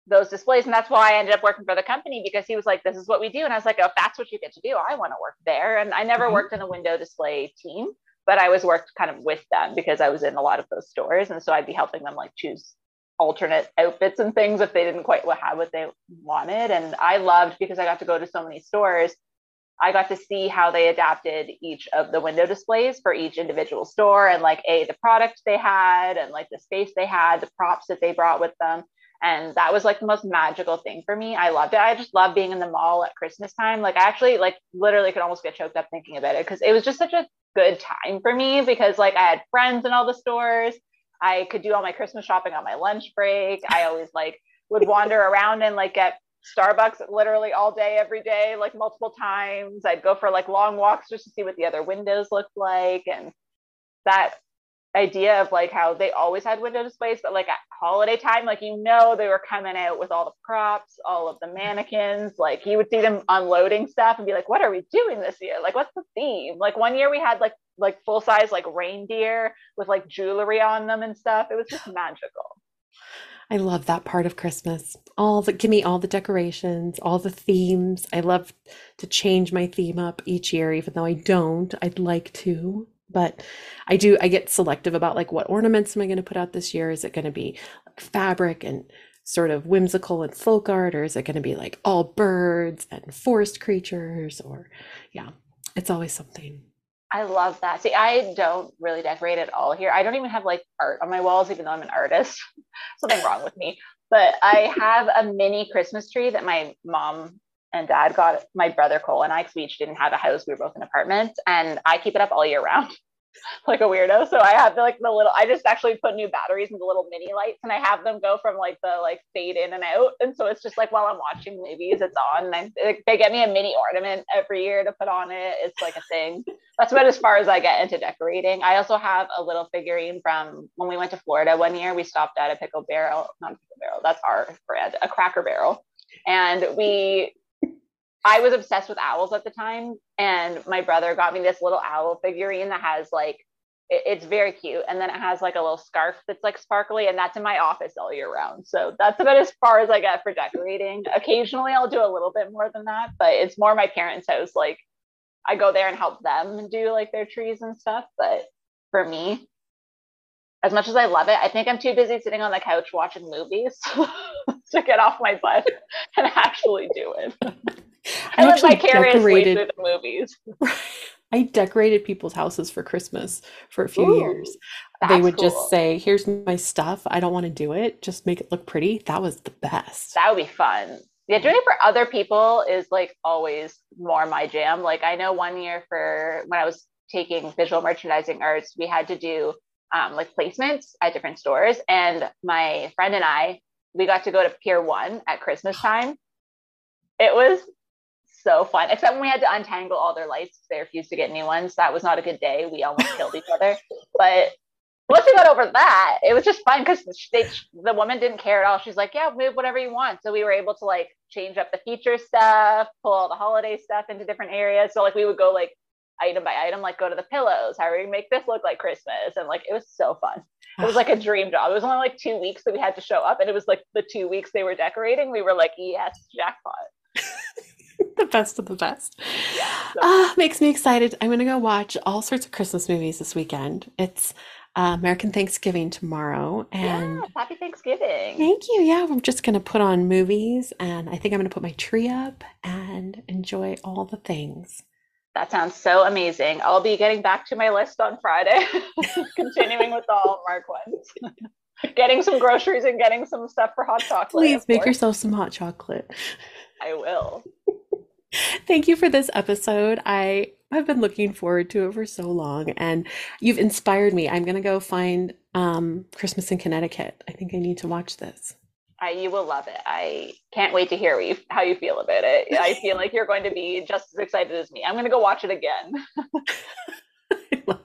those displays and that's why i ended up working for the company because he was like this is what we do and i was like oh if that's what you get to do i want to work there and i never Mhm. worked in a window display team but I was worked kind of with them because I was in a lot of those stores. And so I'd be helping them like choose alternate outfits and things if they didn't quite have what they wanted. And I loved because I got to go to so many stores. I got to see how they adapted each of the window displays for each individual store and like a the product they had and like the space they had, the props that they brought with them. And that was like the most magical thing for me. I loved it. I just love being in the mall at Christmas time. Like I actually like literally could almost get choked up thinking about it because it was just such a good time for me because like I had friends in all the stores. I could do all my Christmas shopping on my lunch break. I always like would wander around and like get Starbucks literally all day, every day, like multiple times. I'd go for like long walks just to see what the other windows looked like. And that idea of like how they always had window displays, but like at holiday time, like you know they were coming out with all the props, all of the mannequins. Like you would see them unloading stuff and be like, "What are we doing this year? Like, what's the theme?" Like one year we had like like full size like reindeer with like jewelry on them and stuff. It was just magical. I love that part of Christmas. All the give me all the decorations, all the themes. I love to change my theme up each year, even though I don't. I'd like to, but I do. I get selective about like what ornaments am I going to put out this year? Is it going to be like fabric and sort of whimsical and folk art, or is it going to be like all birds and forest creatures? Or yeah, it's always something. I love that. See, I don't really decorate at all here. I don't even have like art on my walls, even though I'm an artist. Something wrong with me. But I have a mini Christmas tree that my mom and dad got my brother Cole and I, because we each didn't have a house. We were both in apartments, and I keep it up all year round. like a weirdo. So I have the, like the little, I just actually put new batteries in the little mini lights and I have them go from like the like fade in and out. And so it's just like while I'm watching movies, it's on. And I, they get me a mini ornament every year to put on it. It's like a thing. That's about as far as I get into decorating. I also have a little figurine from when we went to Florida one year. We stopped at a pickle barrel, not a pickle barrel, that's our brand, a cracker barrel. And we I was obsessed with owls at the time, and my brother got me this little owl figurine that has like it, it's very cute, and then it has like a little scarf that's like sparkly, and that's in my office all year round. So that's about as far as I get for decorating. Occasionally, I'll do a little bit more than that, but it's more my parents' house. Like I go there and help them do like their trees and stuff. But for me, as much as I love it, I think I'm too busy sitting on the couch watching movies to get off my butt and actually do it. I, I actually decorated the movies. I decorated people's houses for Christmas for a few Ooh, years. They would cool. just say, "Here's my stuff. I don't want to do it. Just make it look pretty." That was the best. That would be fun. Yeah, doing it for other people is like always more my jam. Like I know one year for when I was taking visual merchandising arts, we had to do um, like placements at different stores, and my friend and I we got to go to Pier One at Christmas time. It was so fun. Except when we had to untangle all their lights they refused to get new ones. That was not a good day. We almost killed each other. But once we got over that, it was just fun because the woman didn't care at all. She's like, "Yeah, move whatever you want." So we were able to like change up the feature stuff, pull all the holiday stuff into different areas. So like we would go like item by item, like go to the pillows. How are we make this look like Christmas? And like it was so fun. It was like a dream job. It was only like two weeks that we had to show up, and it was like the two weeks they were decorating. We were like, "Yes, jackpot." the best of the best. Uh, makes me excited. I'm going to go watch all sorts of Christmas movies this weekend. It's uh, American Thanksgiving tomorrow. And yeah, happy Thanksgiving. Thank you. Yeah, I'm just going to put on movies and I think I'm going to put my tree up and enjoy all the things. That sounds so amazing. I'll be getting back to my list on Friday, continuing with the Hallmark ones. getting some groceries and getting some stuff for hot chocolate. Please make yourself some hot chocolate. I will. Thank you for this episode. I have been looking forward to it for so long and you've inspired me. I'm going to go find um, Christmas in Connecticut. I think I need to watch this. I, you will love it. I can't wait to hear you, how you feel about it. I feel like you're going to be just as excited as me. I'm going to go watch it again.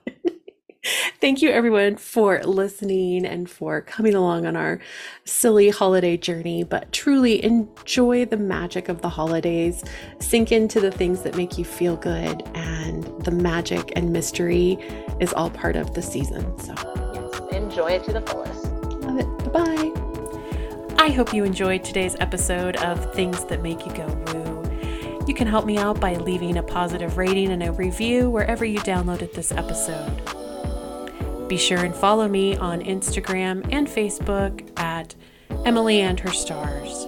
Thank you, everyone, for listening and for coming along on our silly holiday journey. But truly enjoy the magic of the holidays, sink into the things that make you feel good, and the magic and mystery is all part of the season. So, yes, enjoy it to the fullest. Love it. Bye bye. I hope you enjoyed today's episode of Things That Make You Go Woo. You can help me out by leaving a positive rating and a review wherever you downloaded this episode. Be sure and follow me on Instagram and Facebook at Emily and Her Stars.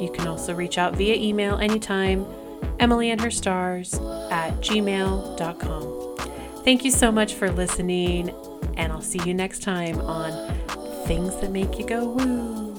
You can also reach out via email anytime, Emily and Her Stars at gmail.com. Thank you so much for listening, and I'll see you next time on Things That Make You Go Woo.